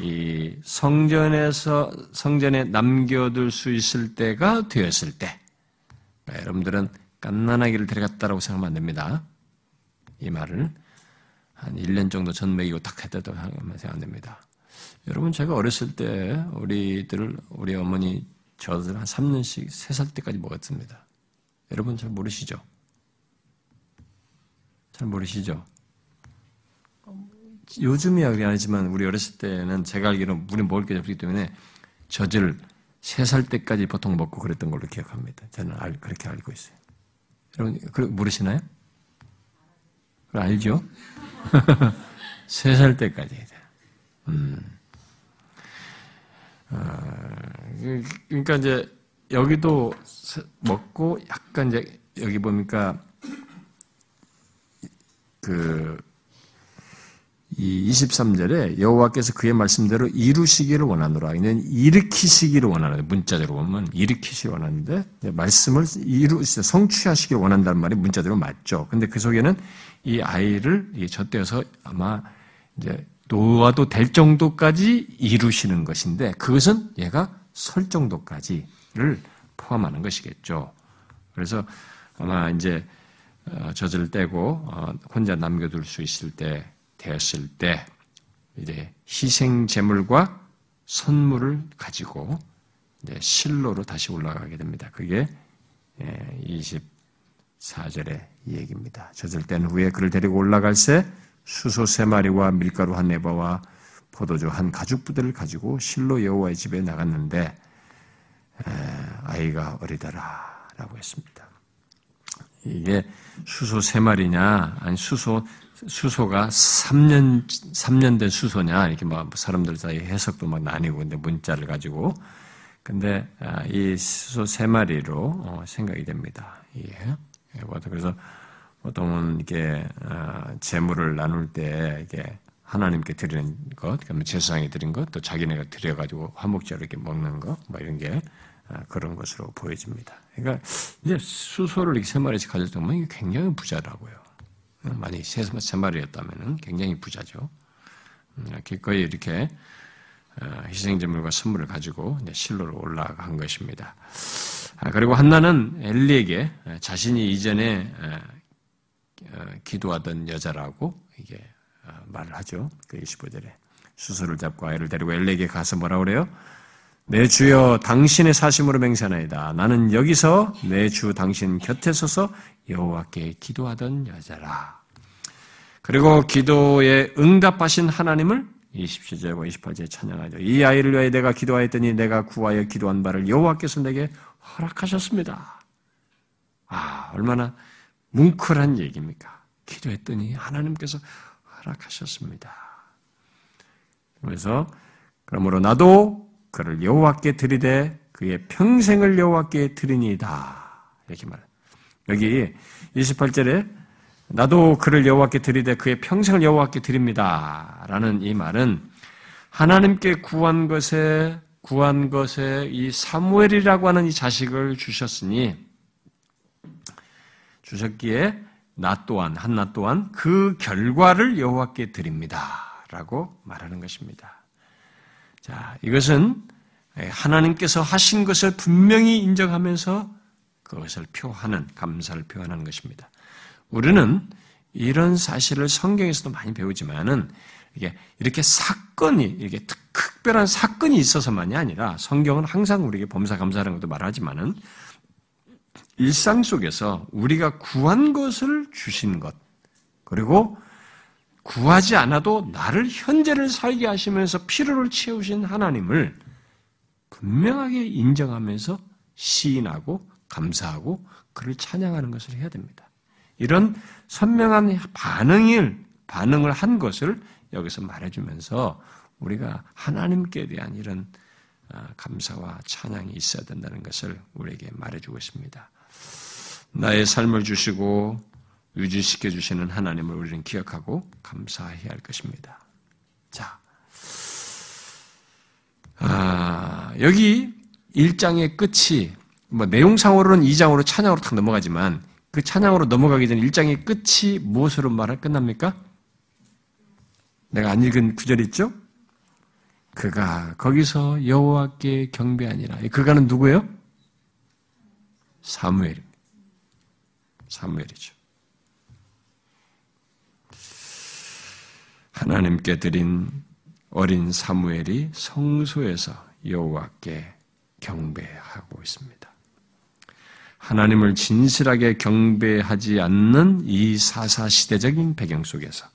이 성전에서 성전에 남겨둘 수 있을 때가 되었을 때 여러분들은 깐난아기를 데려갔다라고 생각하면 안 됩니다. 이 말을 한 1년 정도 전 먹이고 딱 했다고 생각하면 안 됩니다. 여러분 제가 어렸을 때 우리들 우리 어머니 저들 한 3년씩 3살 때까지 먹었습니다. 여러분 잘 모르시죠? 잘 모르시죠? 요즘이야 그게 아니지만 우리 어렸을 때는 제가 알기로는 우리 먹을 게 없기 때문에 젖을 3살 때까지 보통 먹고 그랬던 걸로 기억합니다. 저는 알, 그렇게 알고 있어요. 여러분, 그, 모르시나요? 알죠? 3살 때까지. 음. 어, 그러니까 이제 여기도 먹고 약간 이제 여기 보니까 그 이 23절에 여호와께서 그의 말씀대로 이루시기를 원하노라. 이는 일으키시기를 원하는 문자대로 보면 일으키시기 원하는데 말씀을 이루 성취하시기를 원한다는 말이 문자대로 맞죠. 근데 그 속에는 이 아이를 젖대어서 아마 이제 놓아도 될 정도까지 이루시는 것인데 그것은 얘가 설 정도까지를 포함하는 것이겠죠. 그래서 아마 이제 어, 젖을 떼고 어, 혼자 남겨둘 수 있을 때 되었을 때 이제 희생 제물과 선물을 가지고 이제 실로로 다시 올라가게 됩니다. 그게 24절의 예, 얘기입니다. 젖을 땐 후에 그를 데리고 올라갈새 수소 세 마리와 밀가루 한 네바와 포도주 한 가죽 부대를 가지고 실로 여호와의 집에 나갔는데 아이가 어리더라라고 했습니다. 이게 수소 세 마리냐 아니 수소 수소가 3년, 3년 된 수소냐, 이렇게 막 사람들 사이 해석도 막 나뉘고, 근데 문자를 가지고. 근데 아, 이 수소 세 마리로 어, 생각이 됩니다. 예. 그래서 보통은 이게 재물을 나눌 때 이게 하나님께 드리는 것, 제사장이 드린 것, 또 자기네가 드려가지고 화목제로 이렇게 먹는 것, 뭐 이런 게 그런 것으로 보여집니다. 그러니까 이제 수소를 이렇게 세 마리씩 정도면 이게 굉장히 부자라고요. 만약에 세, 세 마리였다면 굉장히 부자죠. 음, 기꺼이 이렇게 어, 희생제물과 선물을 가지고 실로로 올라간 것입니다. 아, 그리고 한나는 엘리에게 자신이 이전에 어, 기도하던 여자라고 이게 어, 말을 하죠. 그 25절에 수술을 잡고 아이를 데리고 엘리에게 가서 뭐라 그래요? 내 주여 당신의 사심으로 맹세하나이다. 나는 여기서 내 주 당신 곁에 서서 여호와께 기도하던 여자라. 그리고 기도에 응답하신 하나님을 27절과 28절에 찬양하죠. 이 아이를 위하여 내가 기도하였더니 내가 구하여 기도한 바를 여호와께서 내게 허락하셨습니다. 아, 얼마나 뭉클한 얘기입니까? 기도했더니 하나님께서 허락하셨습니다. 그래서 그러므로 나도 그를 여호와께 드리되 그의 평생을 여호와께 드리니이다. 이렇게 말. 여기 28절에 나도 그를 여호와께 드리되 그의 평생을 여호와께 드립니다 라는 이 말은 하나님께 구한 것에 구한 것에 이 사무엘이라고 하는 이 자식을 주셨으니 주셨기에 나 또한 한나 또한 그 결과를 여호와께 드립니다라고 말하는 것입니다. 자, 이것은 하나님께서 하신 것을 분명히 인정하면서 그것을 표하는 감사를 표현하는 것입니다. 우리는 이런 사실을 성경에서도 많이 배우지만은 이게 이렇게 사건이 이렇게 특별한 사건이 있어서만이 아니라 성경은 항상 우리에게 범사 감사하는 것도 말하지만은 일상 속에서 우리가 구한 것을 주신 것 그리고 구하지 않아도 나를 현재를 살게 하시면서 필요를 채우신 하나님을 분명하게 인정하면서 시인하고 감사하고 그를 찬양하는 것을 해야 됩니다. 이런 선명한 반응을 반응을 한 것을 여기서 말해주면서 우리가 하나님께 대한 이런 아, 감사와 찬양이 있어야 된다는 것을 우리에게 말해주고 있습니다. 나의 삶을 주시고 유지시켜 주시는 하나님을 우리는 기억하고 감사해야 할 것입니다. 자, 아, 여기 1장의 끝이 뭐 내용상으로는 2장으로 찬양으로 탁 넘어가지만 그 찬양으로 넘어가기 전 1장의 끝이 무엇으로 말할 끝납니까? 내가 안 읽은 구절 있죠? 그가 거기서 여호와께 경배하니라. 그가는 누구예요? 사무엘입니다. 사무엘이죠. 하나님께 드린 어린 사무엘이 성소에서 여호와께 경배하고 있습니다. 하나님을 진실하게 경배하지 않는 이 사사 시대적인 배경 속에서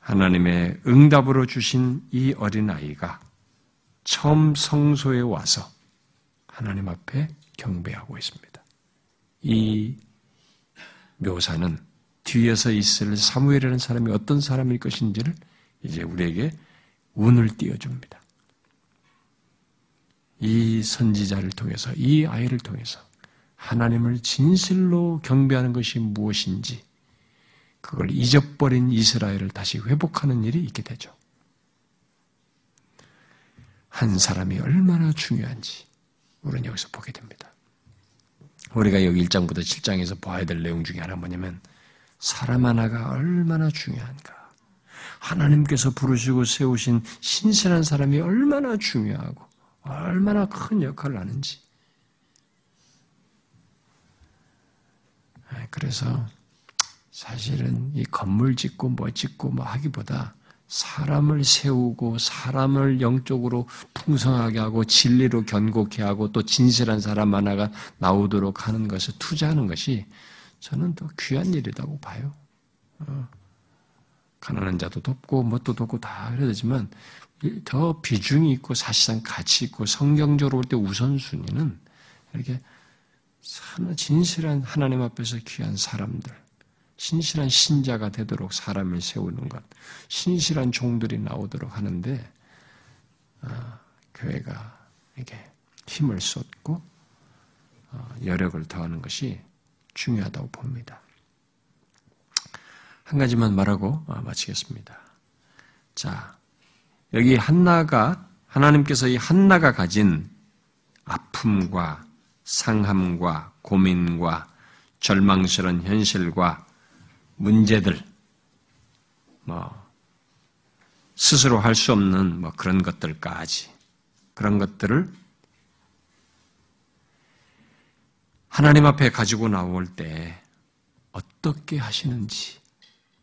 하나님의 응답으로 주신 이 어린아이가 처음 성소에 와서 하나님 앞에 경배하고 있습니다. 이 묘사는 뒤에서 있을 사무엘이라는 사람이 어떤 사람일 것인지를 이제 우리에게 운을 띄워줍니다. 이 선지자를 통해서, 이 아이를 통해서 하나님을 진실로 경배하는 것이 무엇인지 그걸 잊어버린 이스라엘을 다시 회복하는 일이 있게 되죠. 한 사람이 얼마나 중요한지 우리는 여기서 보게 됩니다. 우리가 여기 1장부터 7장에서 봐야 될 내용 중에 하나 뭐냐면 사람 하나가 얼마나 중요한가. 하나님께서 부르시고 세우신 신실한 사람이 얼마나 중요하고 얼마나 큰 역할을 하는지. 아, 그래서 사실은 이 건물 짓고 뭐 짓고 뭐 하기보다 사람을 세우고 사람을 영적으로 풍성하게 하고 진리로 견고케 하고 또 진실한 사람 하나가 나오도록 하는 것을 투자하는 것이 저는 더 귀한 일이라고 봐요. 어. 가난한 자도 돕고 뭣도 돕고 다 해야 되지만 더 비중이 있고 사실상 가치 있고 성경적으로 볼 때 우선순위는 이렇게 진실한 하나님 앞에서 귀한 사람들, 신실한 신자가 되도록 사람을 세우는 것, 신실한 종들이 나오도록 하는데 어, 교회가 이게 힘을 쏟고 어, 여력을 더하는 것이 중요하다고 봅니다. 한 가지만 말하고 어, 마치겠습니다. 자, 여기 한나가 하나님께서 이 한나가 가진 아픔과 상함과 고민과 절망스러운 현실과 문제들, 뭐 스스로 할 수 없는 뭐 그런 것들까지 그런 것들을 하나님 앞에 가지고 나올 때 어떻게 하시는지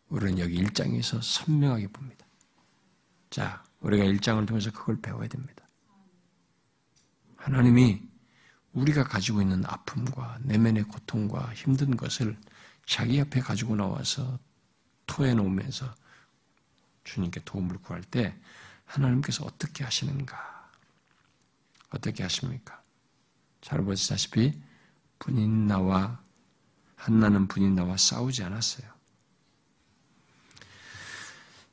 우리는 여기 일장에서 선명하게 봅니다. 자, 우리가 일장을 통해서 그걸 배워야 됩니다. 하나님이 우리가 가지고 있는 아픔과 내면의 고통과 힘든 것을 자기 앞에 가지고 나와서 토해놓으면서 주님께 도움을 구할 때 하나님께서 어떻게 하시는가? 어떻게 하십니까? 잘 보시다시피 분인 나와 한나는 분인 나와 싸우지 않았어요.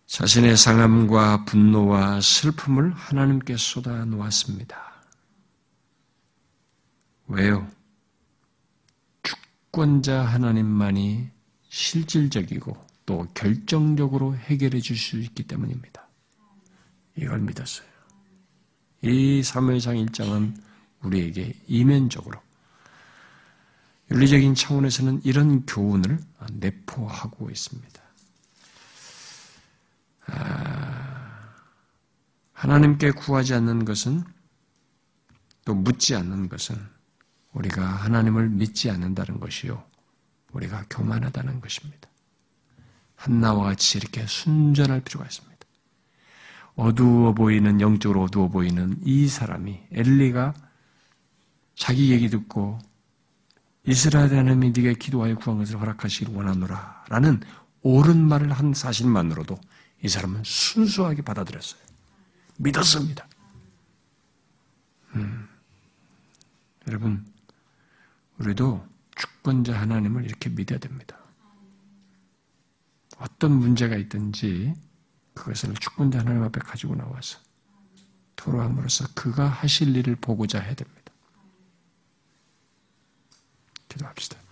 자신의 상함과 분노와 슬픔을 하나님께 쏟아 놓았습니다. 왜요? 주권자 하나님만이 실질적이고 또 결정적으로 해결해 줄 수 있기 때문입니다. 이걸 믿었어요. 이 사무엘상 1장은 우리에게 이면적으로 윤리적인 차원에서는 이런 교훈을 내포하고 있습니다. 아, 하나님께 구하지 않는 것은 또 묻지 않는 것은 우리가 하나님을 믿지 않는다는 것이요. 우리가 교만하다는 것입니다. 한나와 같이 이렇게 순전할 필요가 있습니다. 어두워 보이는, 영적으로 어두워 보이는 이 사람이 엘리가 자기 얘기 듣고 이스라엘 하나님이 네가 기도하여 구한 것을 허락하시길 원하노라 라는 옳은 말을 한 사실만으로도 이 사람은 순수하게 받아들였어요. 믿었습니다. 음. 여러분, 우리도 주권자 하나님을 이렇게 믿어야 됩니다. 어떤 문제가 있든지 그것을 주권자 하나님 앞에 가지고 나와서 토로함으로써 그가 하실 일을 보고자 해야 됩니다. 기도합시다.